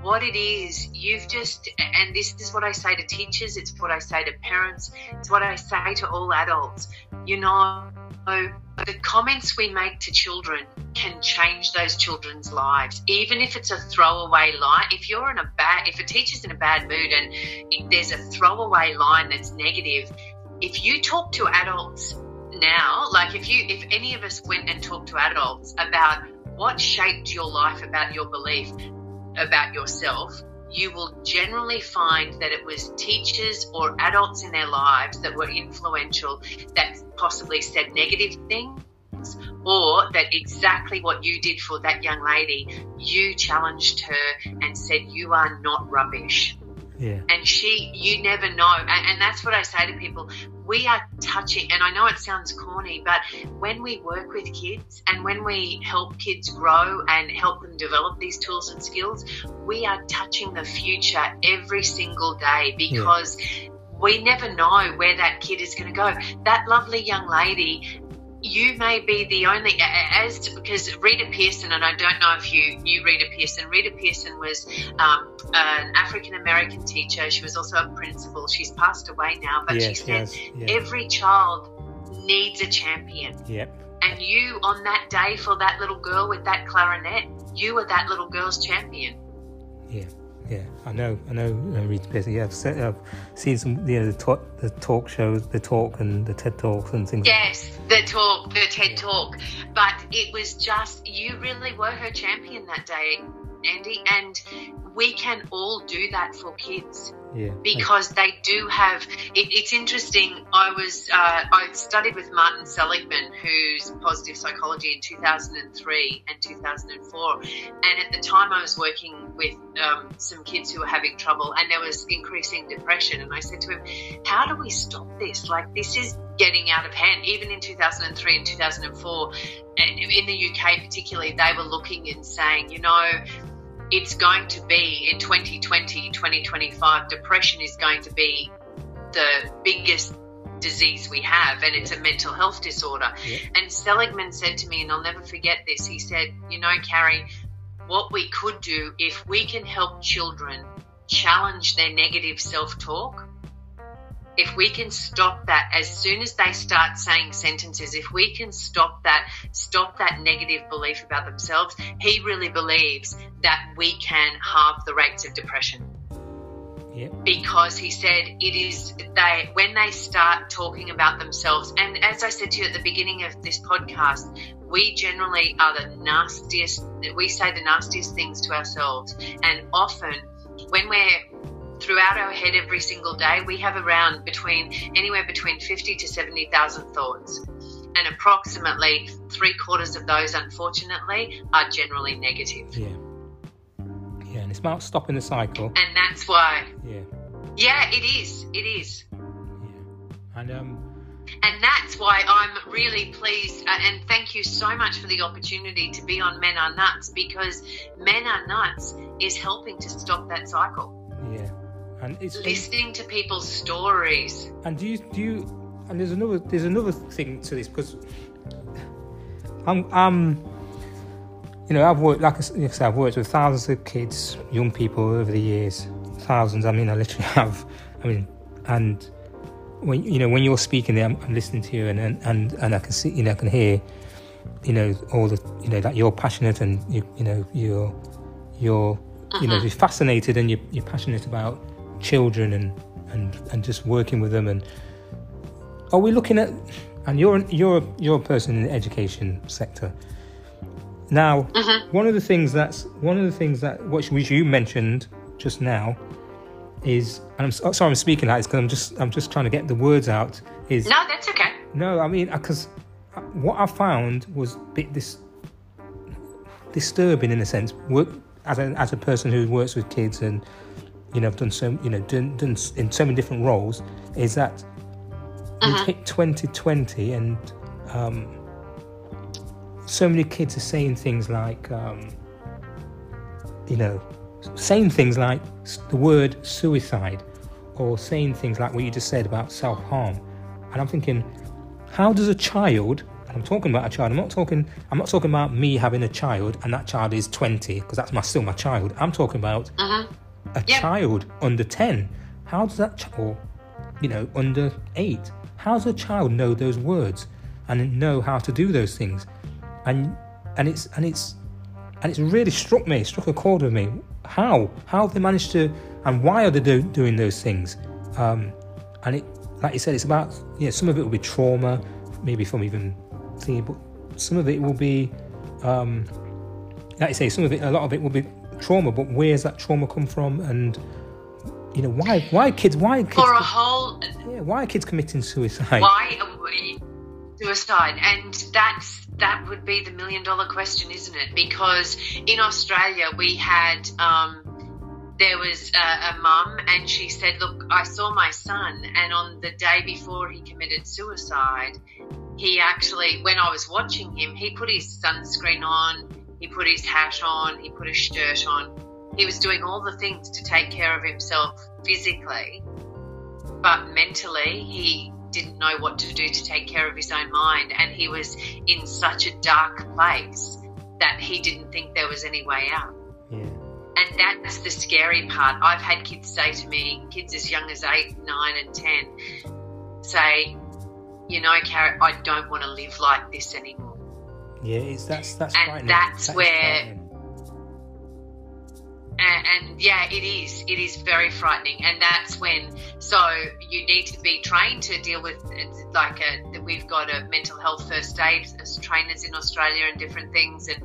what it is, you've just, and this is what I say to teachers, it's what I say to parents, it's what I say to all adults. You know, the comments we make to children can change those children's lives, even if it's a throwaway line. If you're in a bad, if a teacher's in a bad mood and there's a throwaway line that's negative, if you talk to adults now, like if you, if any of us went and talked to adults about what shaped your life about your belief about yourself, you will generally find that it was teachers or adults in their lives that were influential that possibly said negative things or that exactly what you did for that young lady, you challenged her and said, You are not rubbish. Yeah. And she, you never know. And, and, that's what I say to people. We are touching, and I know it sounds corny, but when we work with kids and when we help kids grow and help them develop these tools and skills, we are touching the future every single day because. Yeah. We never know where that kid is going to go. That lovely young lady you may be the only as because Rita Pierson and I don't know if you knew Rita Pierson. Rita Pierson was um, an African American teacher. She was also a principal. She's passed away now, but yes, she said yes, yes. every child needs a champion. Yep. And you on that day for that little girl with that clarinet, you were that little girl's champion. Yeah. Yeah, I know, I know. Uh, Pierson. Yeah, I've, set, I've seen some, you know, the talk, the talk shows, the talk and the TED talks and things. Yes, the talk, the TED talk. But it was just you really were her champion that day, Andy, and we can all do that for kids. Yeah. Because they do have. It, it's interesting. I was uh, I studied with Martin Seligman, who's positive psychology in 2003 and 2004, and at the time I was working with um, some kids who were having trouble, and there was increasing depression. And I said to him, "How do we stop this? Like this is getting out of hand. Even in 2003 and 2004, and in the UK particularly, they were looking and saying, you know." It's going to be in 2020, 2025, depression is going to be the biggest disease we have, and it's a mental health disorder. Yeah. And Seligman said to me, and I'll never forget this, he said, You know, Carrie, what we could do if we can help children challenge their negative self talk, if we can stop that as soon as they start saying sentences, if we can stop that, stop that negative belief about themselves, he really believes that we can halve the rates of depression. Yeah. because he said it is they when they start talking about themselves and as i said to you at the beginning of this podcast we generally are the nastiest we say the nastiest things to ourselves and often when we're throughout our head every single day we have around between anywhere between 50 to 70,000 thoughts and approximately three quarters of those unfortunately are generally negative Yeah. Yeah, and it's about stopping the cycle. and that's why Yeah. yeah it is it is Yeah. And um And that's why I'm really pleased uh, and thank you so much for the opportunity to be on Men Are Nuts because Men Are Nuts is helping to stop that cycle. yeah. And it's Listening to people's stories. And do you do you and there's another there's another thing to this because I'm I'm you know I've worked like I s- like I said I've worked with thousands of kids, young people over the years, thousands. I mean I literally have. I mean and when you know when you're speaking there, I'm, I'm listening to you and, and and and I can see you know I can hear you know all the you know that you're passionate and you you know you're you're you know uh-huh. you're fascinated and you're, you're passionate about children and and and just working with them and are we looking at and you're you're you're a person in the education sector now uh-huh. one of the things that's one of the things that which, which you mentioned just now is and I'm so- oh, sorry I'm speaking like this because I'm just I'm just trying to get the words out is No, that's okay. no, I mean, uh, because uh, what I found was a bit this disturbing in a sense. Work as a as a person who works with kids and you know, I've done so you know done, done in so many different roles. Is that we hit 2020 and um, so many kids are saying things like, um, you know, saying things like the word suicide or saying things like what you just said about self harm. And I'm thinking, how does a child, and I'm talking about a child, I'm not talking, I'm not talking about me having a child and that child is 20 because that's my, still my child. I'm talking about a Yeah. child under 10. How does that, or, you know, under 8, how does a child know those words and know how to do those things? And, and it's, and it's, and it's really struck me, struck a chord with me. How? How have they managed to, and why are they do, doing those things? Um, and it, like you said, it's about, yeah, some of it will be trauma, maybe from even seeing, but some of it will be, um, like you say, some of it, a lot of it will be trauma, but where's that trauma come from? And, you know, why, why kids, why kids, For a whole yeah, why are kids committing suicide? why are we suicide and that's that would be the million dollar question isn't it because in australia we had um, there was a, a mum and she said look i saw my son and on the day before he committed suicide he actually when i was watching him he put his sunscreen on he put his hat on he put a shirt on. He was doing all the things to take care of himself physically but mentally he didn't know what to do to take care of his own mind. And he was in such a dark place that he didn't think there was any way out. Yeah, and that's the scary part. I've had kids say to me kids as young as 8 9 and 10 say you know Carrie, i don't want to live like this anymore yeah, it's, that's, that's And frightening. that's That where- frightening. and, and yeah, it is. It is very frightening, and that's when. So you need to be trained to deal with it's like a. We've got a mental health first aid as trainers in Australia and different things, and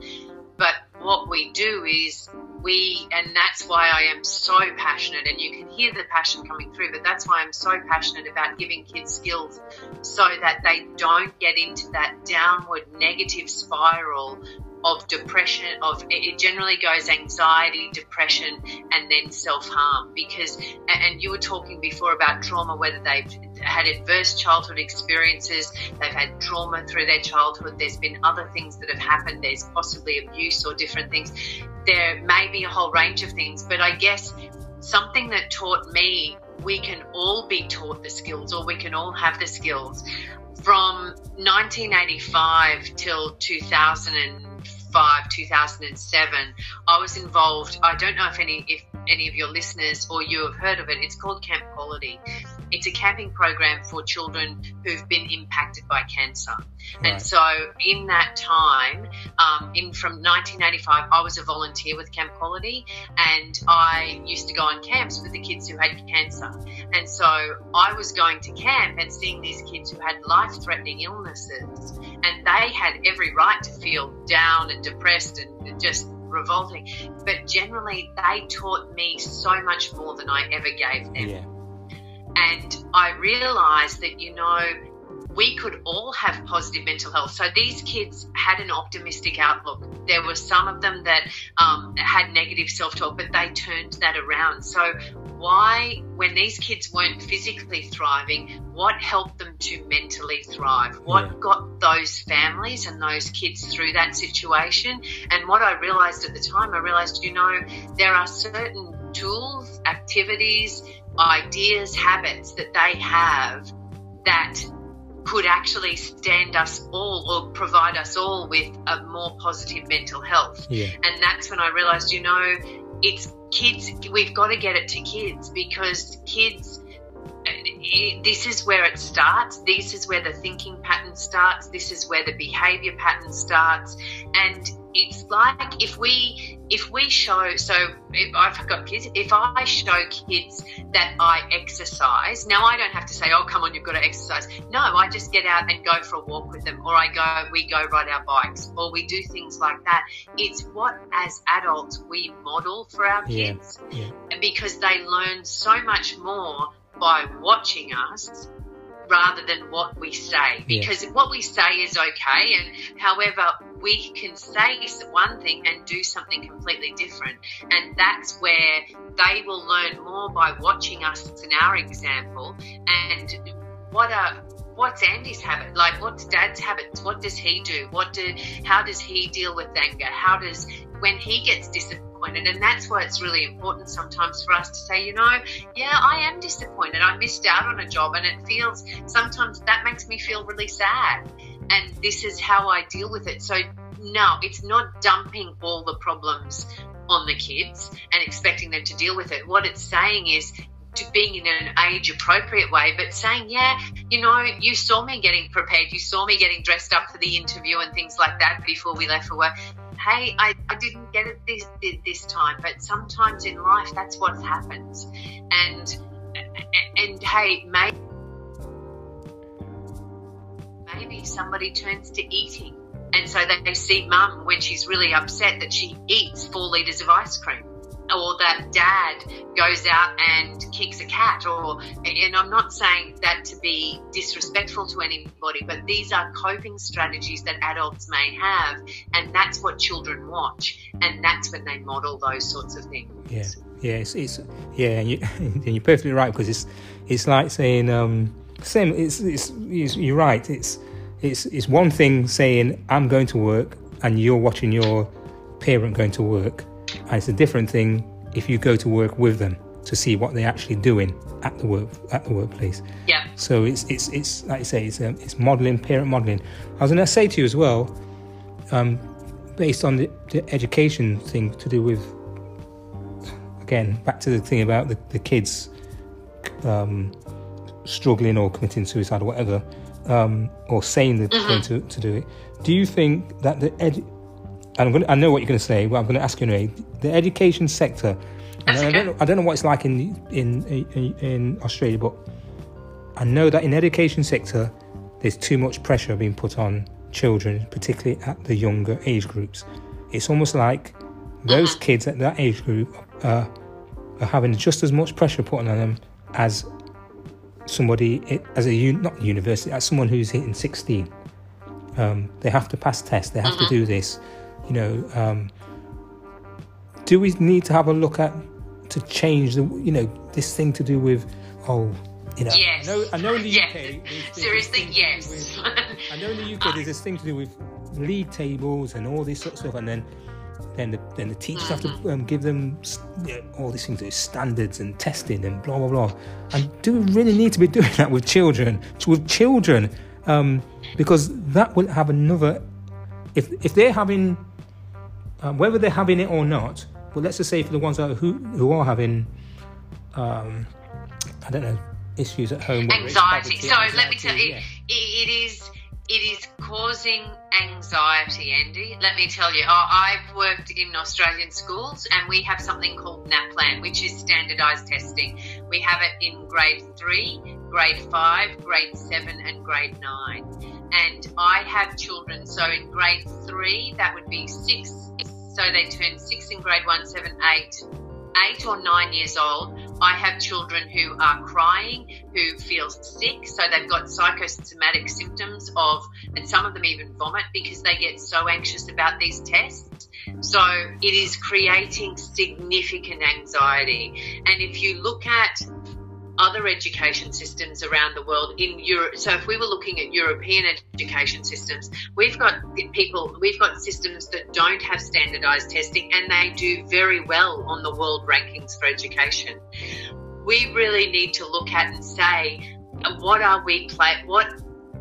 but what we do is we, and that's why I am so passionate, and you can hear the passion coming through. But that's why I'm so passionate about giving kids skills so that they don't get into that downward negative spiral of depression of it generally goes anxiety depression and then self-harm because and you were talking before about trauma whether they've had adverse childhood experiences they've had trauma through their childhood there's been other things that have happened there's possibly abuse or different things there may be a whole range of things but i guess something that taught me we can all be taught the skills or we can all have the skills. From 1985 till 2005 2007 i was involved i don't know if any if any of your listeners or you have heard of it it's called camp quality it's a camping program for children who've been impacted by cancer. Right. And so, in that time, um, in from 1985, I was a volunteer with Camp Quality, and I used to go on camps with the kids who had cancer. And so, I was going to camp and seeing these kids who had life-threatening illnesses, and they had every right to feel down and depressed and just revolting. But generally, they taught me so much more than I ever gave them. Yeah. And I realized that, you know, we could all have positive mental health. So these kids had an optimistic outlook. There were some of them that um, had negative self talk, but they turned that around. So, why, when these kids weren't physically thriving, what helped them to mentally thrive? What Yeah. got those families and those kids through that situation? And what I realized at the time, I realized, you know, there are certain tools, activities, ideas, habits that they have that could actually stand us all or provide us all with a more positive mental health. Yeah. And that's when I realized, you know, it's kids, we've got to get it to kids because kids, this is where it starts. This is where the thinking pattern starts. This is where the behavior pattern starts. And it's like if we if we show so if I've got kids if I show kids that I exercise now I don't have to say oh come on you've got to exercise no I just get out and go for a walk with them or I go we go ride our bikes or we do things like that it's what as adults we model for our Yeah. kids Yeah. because they learn so much more by watching us rather than what we say. Yeah. because what we say is okay and however we can say one thing and do something completely different. And that's where they will learn more by watching us in our example. And what are what's Andy's habit? Like what's dad's habits? What does he do? What do how does he deal with anger? How does when he gets disappointed. And that's why it's really important sometimes for us to say you know yeah I am disappointed. I missed out on a job and it feels sometimes that makes me feel really sad. And this is how I deal with it. So no it's not dumping all the problems on the kids and expecting them to deal with it. What it's saying is to being in an age appropriate way, but saying, yeah, you know, you saw me getting prepared, you saw me getting dressed up for the interview and things like that before we left for work. Hey, I, I didn't get it this this time, but sometimes in life that's what happens. And and hey, maybe maybe somebody turns to eating. And so they see mum when she's really upset that she eats four litres of ice cream. Or that dad goes out and kicks a cat, or and I'm not saying that to be disrespectful to anybody, but these are coping strategies that adults may have, and that's what children watch, and that's when they model those sorts of things. Yeah, yeah, it's, it's yeah, and, you, you're perfectly right because it's it's like saying um, same. It's, it's it's you're right. It's it's it's one thing saying I'm going to work and you're watching your parent going to work, it's a different thing if you go to work with them to see what they're actually doing at the work at the workplace. Yeah. So it's it's it's like I say, it's um, it's modelling, parent modelling. I was going to say to you as well, um, based on the, the education thing to do with, again, back to the thing about the, the kids um, struggling or committing suicide or whatever, um, or saying they're going to, to do it. Do you think that the and I'm going to, I know what you're going to say, but I'm going to ask you anyway. The education sector, and That's I, don't know, I don't know what it's like in, in in in Australia, but I know that in the education sector, there's too much pressure being put on children, particularly at the younger age groups. It's almost like those kids at that age group uh, are having just as much pressure put on them as somebody as a un- not university as someone who's hitting 16. Um, they have to pass tests. They have to do this. You know, um, do we need to have a look at to change the you know this thing to do with oh you know Yes. I know I know in the Yes. UK there's- there's this Seriously, thing to do yes. with- I know in the UK there's this thing to do with league tables and all this sort of stuff, and then then the then the teachers have Mm-hmm. to um, give them you know, all these things, standards and testing and blah blah blah. And do we really need to be doing that with children? With children, um, because that will have another. If if they're having, um, whether they're having it or not, but let's just say for the ones that are, who who are having, um, I don't know, issues at home. Anxiety. So anxiety, let me tell you, yeah. it is it is causing anxiety, Andy. Let me tell you, I've worked in Australian schools and we have something called NAPLAN, which is standardized testing. We have it in grade three, grade five, grade seven, and grade nine. And I have children, so in grade three, that would be six. So they turn six in grade one, seven, eight, eight or nine years old, I have children who are crying, who feel sick, so they've got psychosomatic symptoms of, and some of them even vomit because they get so anxious about these tests. So it is creating significant anxiety. And if you look at other education systems around the world in Europe. So if we were looking at European education systems, we've got people, we've got systems that don't have standardized testing and they do very well on the world rankings for education. We really need to look at and say, what are we what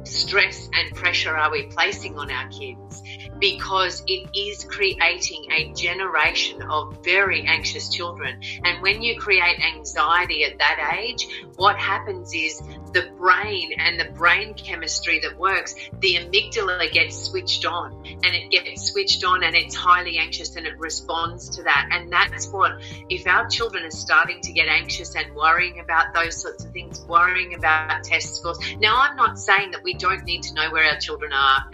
stress and pressure are we placing on our kids? Because it is creating a generation of very anxious children. And when you create anxiety at that age, what happens is the brain and the brain chemistry that works, the amygdala gets switched on and it gets switched on and it's highly anxious and it responds to that. And that's what, if our children are starting to get anxious and worrying about those sorts of things, worrying about test scores. Now, I'm not saying that we don't need to know where our children are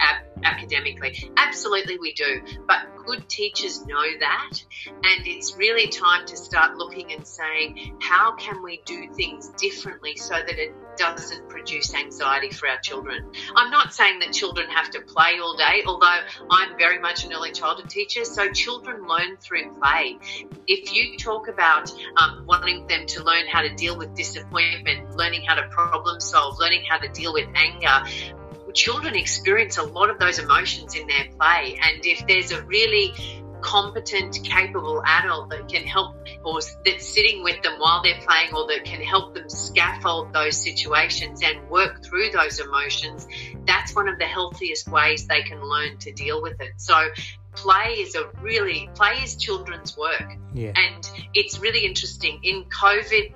academically. Absolutely, we do. But good teachers know that. And it's really time to start looking and saying, how can we do things differently so that it doesn't produce anxiety for our children? I'm not saying that children have to play all day, although I'm very much an early childhood teacher. So children learn through play. If you talk about um, wanting them to learn how to deal with disappointment, learning how to problem solve, learning how to deal with anger, children experience a lot of those emotions in their play. And if there's a really competent, capable adult that can help or that's sitting with them while they're playing or that can help them scaffold those situations and work through those emotions, that's one of the healthiest ways they can learn to deal with it. So play is a really play is children's work yeah. and it's really interesting in covid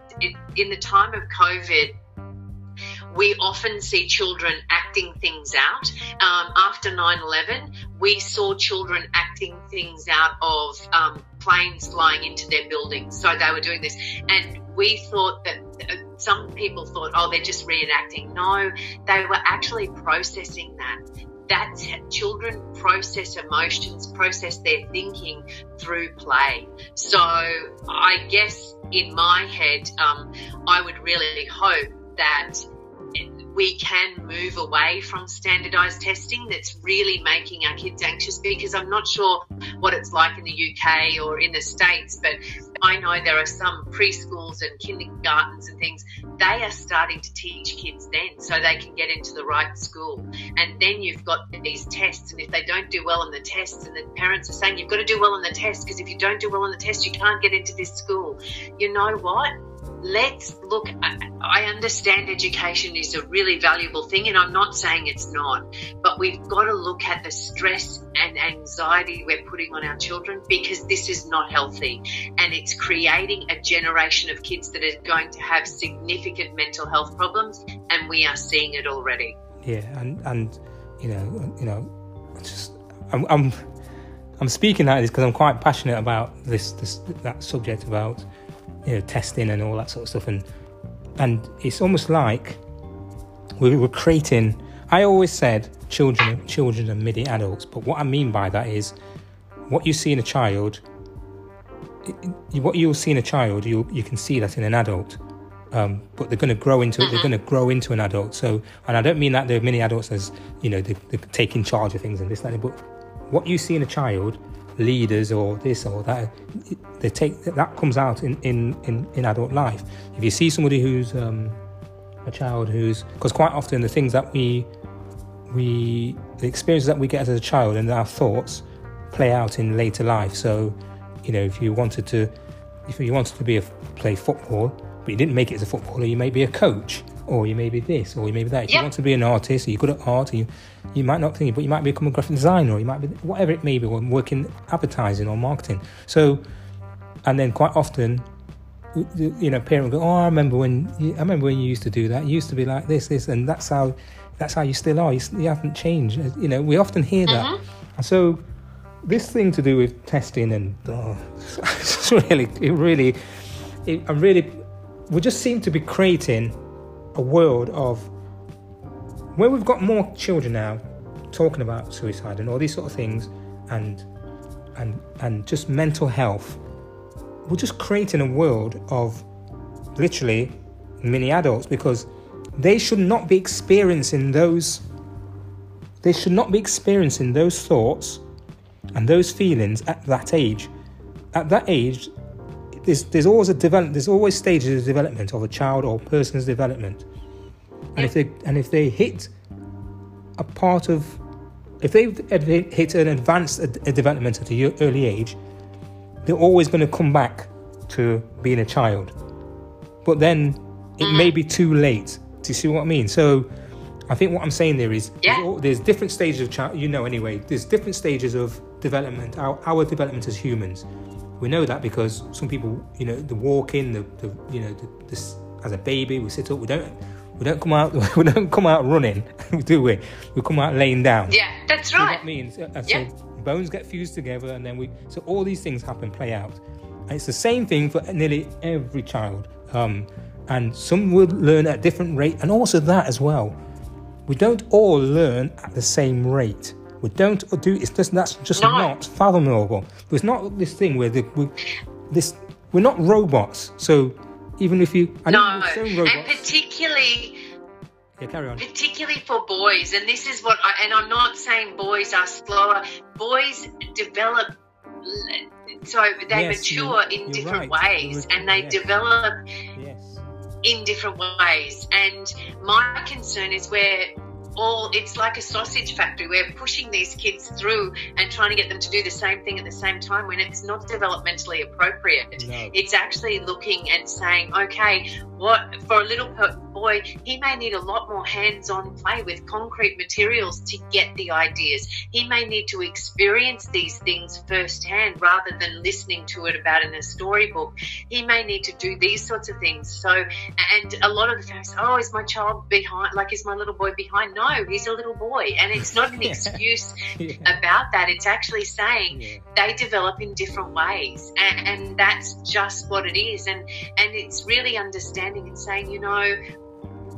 in the time of covid we often see children acting things out. Um, after 9 11, we saw children acting things out of um, planes flying into their buildings. So they were doing this. And we thought that uh, some people thought, oh, they're just reenacting. No, they were actually processing that that's children process emotions, process their thinking through play. So I guess in my head, um, I would really hope that we can move away from standardized testing that's really making our kids anxious because I'm not sure what it's like in the UK or in the States, but I know there are some preschools and kindergartens and things, they are starting to teach kids then so they can get into the right school. And then you've got these tests, and if they don't do well on the tests, and the parents are saying, You've got to do well on the test because if you don't do well on the test, you can't get into this school. You know what? Let's look. I understand education is a really valuable thing, and I'm not saying it's not, but we've got to look at the stress and anxiety we're putting on our children because this is not healthy and it's creating a generation of kids that are going to have significant mental health problems, and we are seeing it already. Yeah, and, and you know, you know, just I'm, I'm I'm speaking that is because I'm quite passionate about this, this that subject about you know, testing and all that sort of stuff. And and it's almost like we were creating. I always said children, children are midi adults, but what I mean by that is what you see in a child. What you'll see in a child, you you can see that in an adult. Um, but they're going to grow into they're going to grow into an adult. So, and I don't mean that they're mini adults as you know they, they're taking charge of things and this that. But what you see in a child leaders or this or that. They take that comes out in in in, in adult life. If you see somebody who's um, a child who's because quite often the things that we we the experiences that we get as a child and our thoughts play out in later life. So, you know, if you wanted to if you wanted to be a play football, but you didn't make it as a footballer, you may be a coach or you may be this, or you may be that. If you want to be an artist, or you're good at art, and you you might not think, it, but you might become a graphic designer, or you might be whatever it may be, or work in advertising or marketing. So, and then quite often, you know, parent go, oh, I remember when you, I remember when you used to do that. You used to be like this, this, and that's how that's how you still are. You, you haven't changed. Uh, you know, we often hear that, mm-hmm. and so this thing to do with testing and oh, it's really, it really, it, I'm really, we just seem to be creating a world of where we've got more children now talking about suicide and all these sort of things, and and and just mental health. We're just creating a world of literally mini adults because they should not be experiencing those. They should not be experiencing those thoughts and those feelings at that age. At that age, there's there's always a develop there's always stages of development of a child or person's development. And if they and if they hit a part of if they hit an advanced a development at a yo- early age, they're always going to come back to being a child. But then it mm. may be too late. Do you see what I mean? So I think what I'm saying there is Yeah. there's, all- there's different stages of child. You know, anyway, there's different stages of development. Our, our development as humans. We know that because some people, you know, the walking, the, the you know, the, this as a baby, we sit up. We don't. We don't come out. We don't come out running, do we? We come out laying down. Yeah, that's So right. that means uh, uh, Yeah. bones get fused together, and then we. So all these things happen, play out, and it's the same thing for nearly every child. Um, and some will learn at a different rate, and also that as well. We don't all learn at the same rate. We don't do. It's just that's just No. not fathomable. There's not this thing where the, we, this we're not robots. So even if you, I No, and particularly yeah, carry on. particularly for boys, and this is what I, and I'm not saying boys are slower. Boys develop, so they Yes, mature you- in different right. ways, and they yes. develop Yes. in different ways. And my concern is where all it's like a sausage factory. We're pushing these kids through and trying to get them to do the same thing at the same time when it's not developmentally appropriate. No. It's actually looking and saying, okay, what for a little boy, he may need a lot more hands-on play with concrete materials to get the ideas. He may need to experience these things firsthand rather than listening to it about in a storybook. He may need to do these sorts of things. So, and a lot of the parents, oh, is my child behind? Like, is my little boy behind? No, he's a little boy, and it's not an excuse Yeah. about that. It's actually saying Yeah. they develop in different ways. And, and that's just what it is. And and it's really understanding and saying you know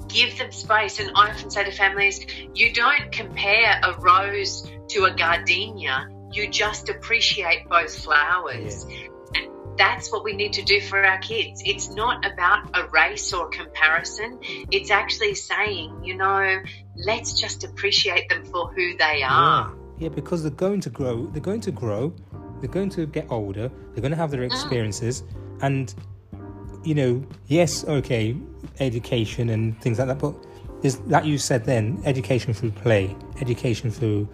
give them space. And i often say to families you don't compare a rose to a gardenia. You just appreciate both flowers. And that's what we need to do for our kids it's not about a race or comparison it's actually saying you know let's just appreciate them for who they are Yeah, yeah, because they're going to grow. They're going to grow. They're going to get older. They're going to have their ah. experiences, and you know, yes, okay, education and things like that. But there's like you said then, education through play, education through,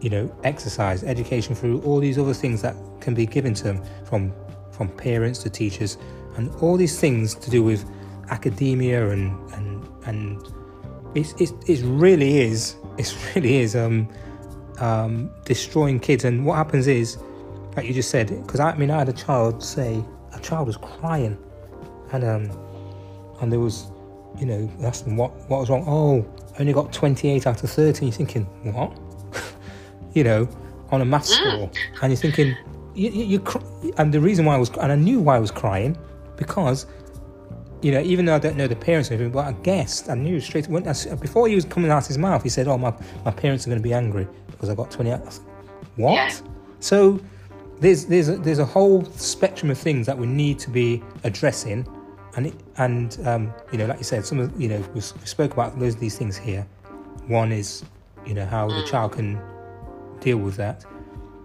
you know, exercise, education through all these other things that can be given to them from from parents to teachers, and all these things to do with academia and and and it's it's it really is it really is um um destroying kids. And what happens is like you just said because I mean I had a child say a child was crying and um and there was you know them what what was wrong. Oh I only got 28 out of 30 you're thinking what? You know on a math score. And you're thinking you, you, you cr- and the reason why I was and I knew why I was crying because you know, even though I don't know the parents or anything, but I guessed, I knew straight when I, before he was coming out of his mouth, he said, "Oh, my my parents are going to be angry because I got 20." I was like, what? Yeah. So there's there's a, there's a whole spectrum of things that we need to be addressing, and it, and um, you know, like you said, some of you know we, we spoke about those these things here. One is you know how the child can deal with that,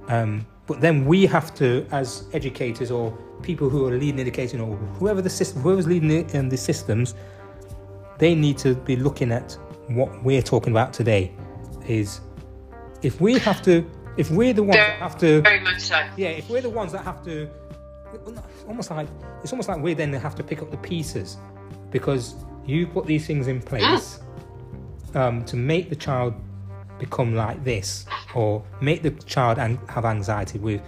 um, but then we have to, as educators or people who are leading education or whoever the system, whoever's leading the, um, the systems, they need to be looking at what we're talking about today. Is if we have to, if we're the ones that have to, very much so yeah, if we're the ones that have to, almost like it's almost like we then have to pick up the pieces because you put these things in place um, to make the child become like this or make the child an- have anxiety with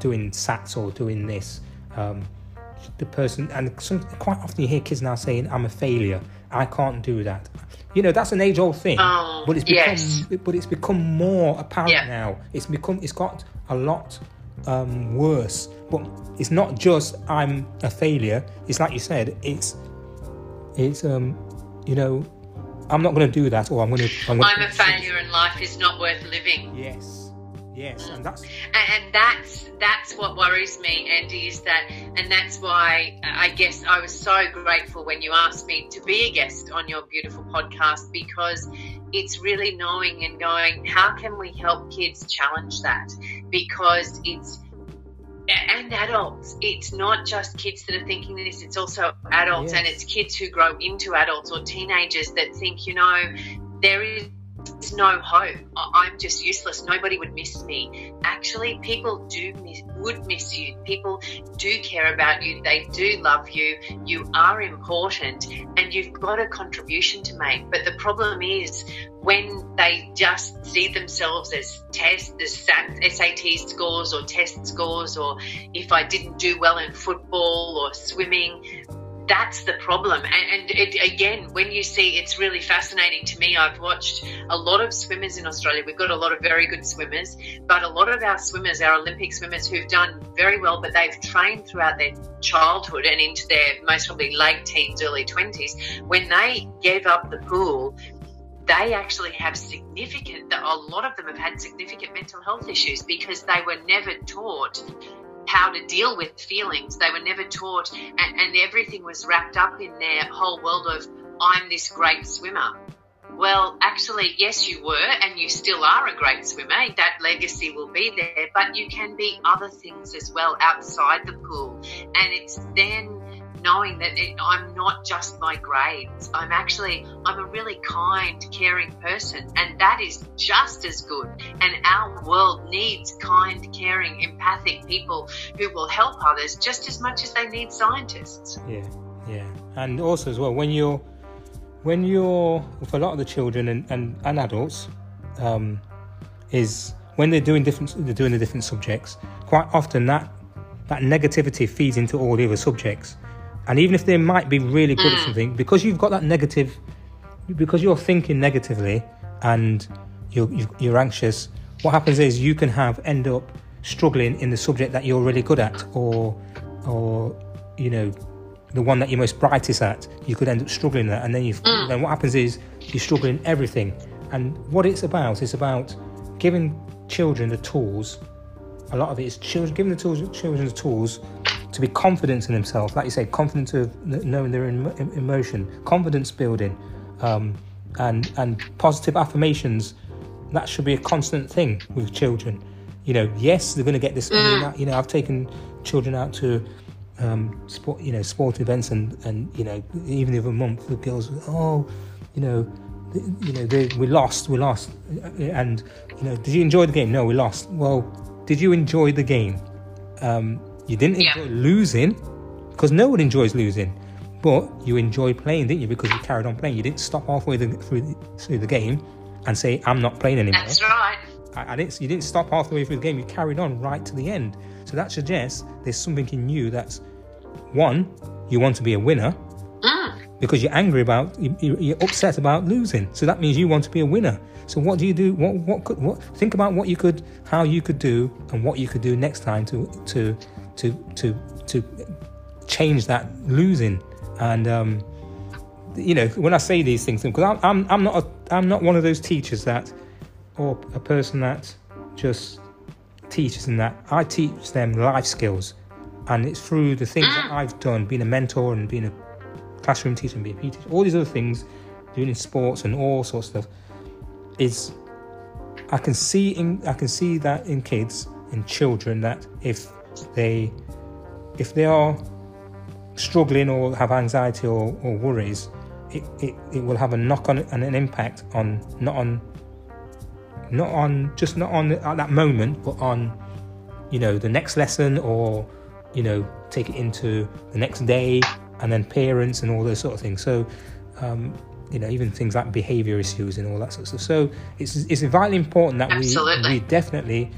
doing SATs or doing this. Um, the person, and some, quite often you hear kids now saying, "I'm a failure. I can't do that." You know, that's an age-old thing, Oh, but it's become, yes. but it's become more apparent Yeah. now. It's become, it's got a lot um, worse. But it's not just I'm a failure. It's like you said. It's, it's um, you know, I'm not going to do that, or I'm going to. I'm, gonna, I'm a failure and life is not worth living. Yes, yes, and that's and, and that's that's what worries me andy is that and that's why uh, i guess i was so grateful when you asked me to be a guest on your beautiful podcast because it's really knowing and going how can we help kids challenge that because it's and adults. It's not just kids that are thinking this it's also adults and it's kids who grow into adults or teenagers that think you know there is no hope. I'm just useless. Nobody would miss me. Actually, people do miss, would miss you. People do care about you. They do love you. You are important, and you've got a contribution to make. But the problem is when they just see themselves as tests, as SAT scores or test scores, or if I didn't do well in football or swimming, that's the problem. And, and it, again, when you see, it's really fascinating to me. I've watched a lot of swimmers in Australia. We've got a lot of very good swimmers, but a lot of our swimmers, our Olympic swimmers who've done very well, but they've trained throughout their childhood and into their most probably late teens, early 20s. When they gave up the pool, they actually have significant, a lot of them have had significant mental health issues because they were never taught how to deal with feelings. They were never taught, and, and everything was wrapped up in their whole world of, I'm this great swimmer. Well, actually, yes, you were, and you still are a great swimmer. That legacy will be there, but you can be other things as well outside the pool. And it's then knowing that it, I'm not just my grades. I'm actually I'm a really kind, caring person, and that is just as good. And our world needs kind, caring, empathic people who will help others just as much as they need scientists. Yeah, yeah, and also as well when you're when you're for a lot of the children and, and, and adults um, is when they're doing different they're doing the different subjects. Quite often that that negativity feeds into all the other subjects, and even if they might be really good at mm. something, because you've got that negative, because you're thinking negatively and you're you're- anxious, what happens is you can have end up struggling in the subject that you're really good at, or or you know the one that you're most brightest at, you could end up struggling at, and then you mm. then what happens is you struggle in everything. And what it's about is about giving children the tools. A lot of it is children giving the tools, children the tools to be confident in themselves. Like you say, confidence of knowing their em- em- emotion, confidence building, um, and and positive affirmations. That should be a constant thing with children. You know, yes, they're going to get this. Mean, you know, I've taken children out to um, sport, you know, sport events, and and you know, even the other month, the girls, oh, you know, you know, they, we lost, we lost, and you know, did you enjoy the game? No, we lost. Well, did you enjoy the game? Um, you didn't Yeah. enjoy losing, because no one enjoys losing, but you enjoyed playing, didn't you? Because you carried on playing. You didn't stop halfway the, through, the, through the game and say, "I'm not playing anymore." That's right. I, I didn't. You didn't stop halfway through the game. You carried on right to the end. So that suggests there's something in you that's one, you want to be a winner mm. because you're angry about, you- you're upset about losing. So that means you want to be a winner. So what do you do? What what could what? Think about what you could, how you could do, and what you could do next time to to to to to change that losing. And um, you know, when I say these things, because I'm, I'm I'm not a, I'm not one of those teachers that, or a person that just teaches them that. I teach them life skills, and it's through the things that I've done, being a mentor and being a classroom teacher and being a PE teacher, all these other things, doing in sports and all sorts of stuff, is I can see in I can see that in kids in children that if they if they are struggling or have anxiety or, or worries, it, it, it will have a knock on and an impact on not on not on just not on at that moment, but on you know the next lesson or you know take it into the next day and then parents and all those sort of things. So um, you know even things like behavior issues and all that sort of stuff. So it's it's vitally important that we Absolutely. we definitely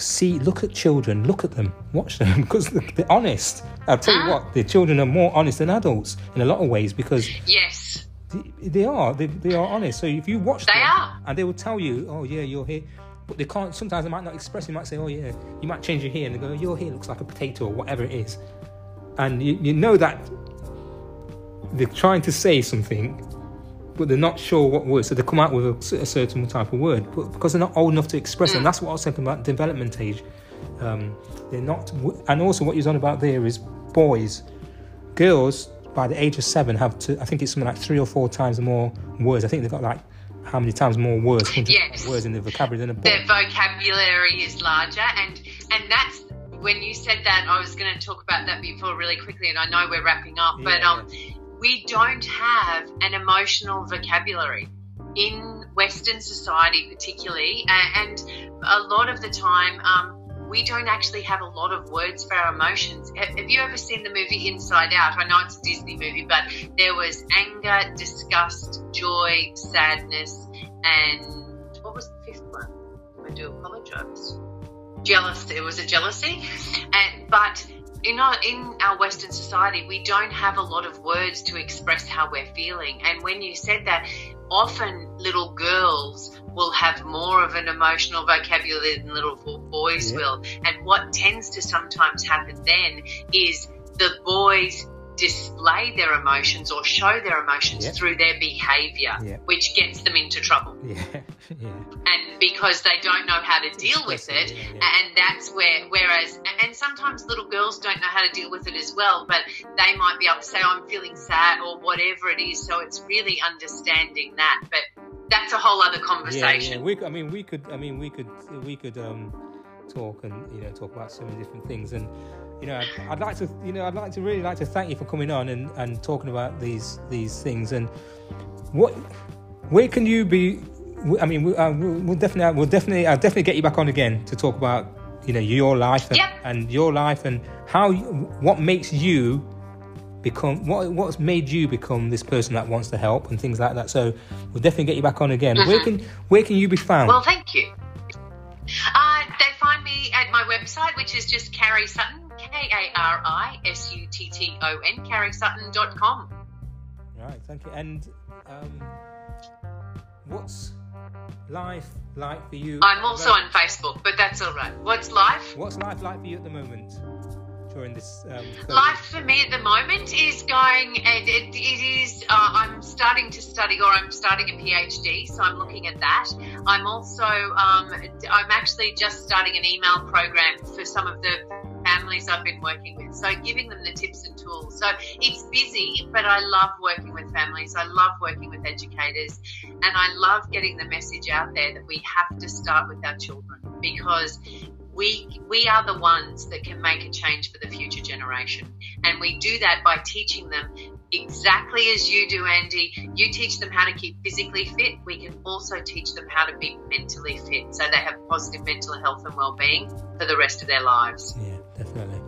see, look at children, look at them, watch them because they're honest. I'll tell you ah. what, the children are more honest than adults in a lot of ways because Yes. they, they are, they, they are honest. So if you watch They them, are. and they will tell you, oh yeah, you're here but they can't. Sometimes they might not express. They might say, oh yeah, you might change your hair, and they go, your hair looks like a potato or whatever it is, and you, you know that they're trying to say something, but they're not sure what word. So they come out with a, a certain type of word, but because they're not old enough to express it. And that's what I was talking about development age. Um, they're not, and also what you're on about there is boys, girls by the age of seven have to. I think it's something like three or four times more words. I think they've got like how many times more words, Yes. words in the vocabulary than a boy. Their vocabulary is larger, and and that's when you said that. I was going to talk about that before really quickly, and I know we're wrapping up, but Yeah. We don't have an emotional vocabulary in Western society, particularly, and a lot of the time. Um, we don't actually have a lot of words for our emotions. Have you ever seen the movie Inside Out? I know it's a Disney movie, but there was anger, disgust, joy, sadness, and what was the fifth one? I do apologise. Jealousy. It was a jealousy, and but in our in our Western society, we don't have a lot of words to express how we're feeling. And when you said that, often little girls will have more of an emotional vocabulary than little boys Yeah. will. And what tends to sometimes happen then is the boys display their emotions or show their emotions Yeah. through their behavior, Yeah. which gets them into trouble Yeah, yeah, and because they don't know how to deal with it it, yeah, and that's where whereas and sometimes little girls don't know how to deal with it as well but they might be able to say i'm feeling sad or whatever it is so it's really understanding that but that's a whole other conversation yeah. We, I mean, we could. I mean, we could. We could um, talk and you know talk about so many different things. And you know, I'd, I'd like to. You know, I'd like to really like to thank you for coming on and, and talking about these these things. And what, where can you be? I mean, we, uh, we'll, definitely, we'll definitely, I'll definitely get you back on again to talk about you know your life and, Yep. and your life and how you- what makes you become what what's made you become this person that wants to help and things like that. So we'll definitely get you back on again. Where can where can you be found? well thank you me at my website which is just Kari Sutton k-a-r-i-s-u-t-t-o-n karisutton.com right, thank you. And um, what's life like for you? i'm also on facebook but that's all right what's life What's life like for you at the moment during this? Um, Life for me at the moment is going, and it, it is, uh, I'm starting to study or I'm starting a PhD, so I'm looking at that. I'm also, um, I'm actually just starting an email program for some of the families I've been working with, so giving them the tips and tools. So it's busy, but I love working with families, I love working with educators, and I love getting the message out there that we have to start with our children because we we are the ones that can make a change for the future generation. And we do that by teaching them exactly as you do andy. You teach them how to keep physically fit. We can also teach them how to be mentally fit so they have positive mental health and well-being for the rest of their lives. Yeah, definitely.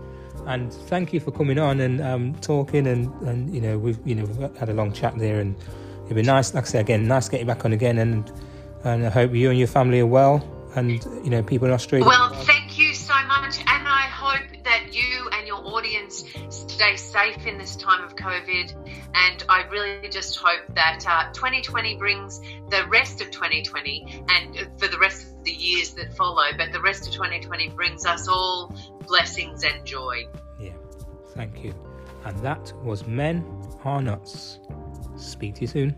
And thank you for coming on and um, talking and, and you know we've you know we've had a long chat there and it'd be nice like I say again nice to get you back on again and and I hope you and your family are well and you know people in Australia. well thank you so much and i hope that you and your audience stay safe in this time of covid and i really just hope that uh, 2020 brings the rest of 2020 and uh, for the rest of the years that follow but the rest of 2020 brings us all blessings and joy Yeah, thank you. And that was Men Are Nuts. Speak to you soon.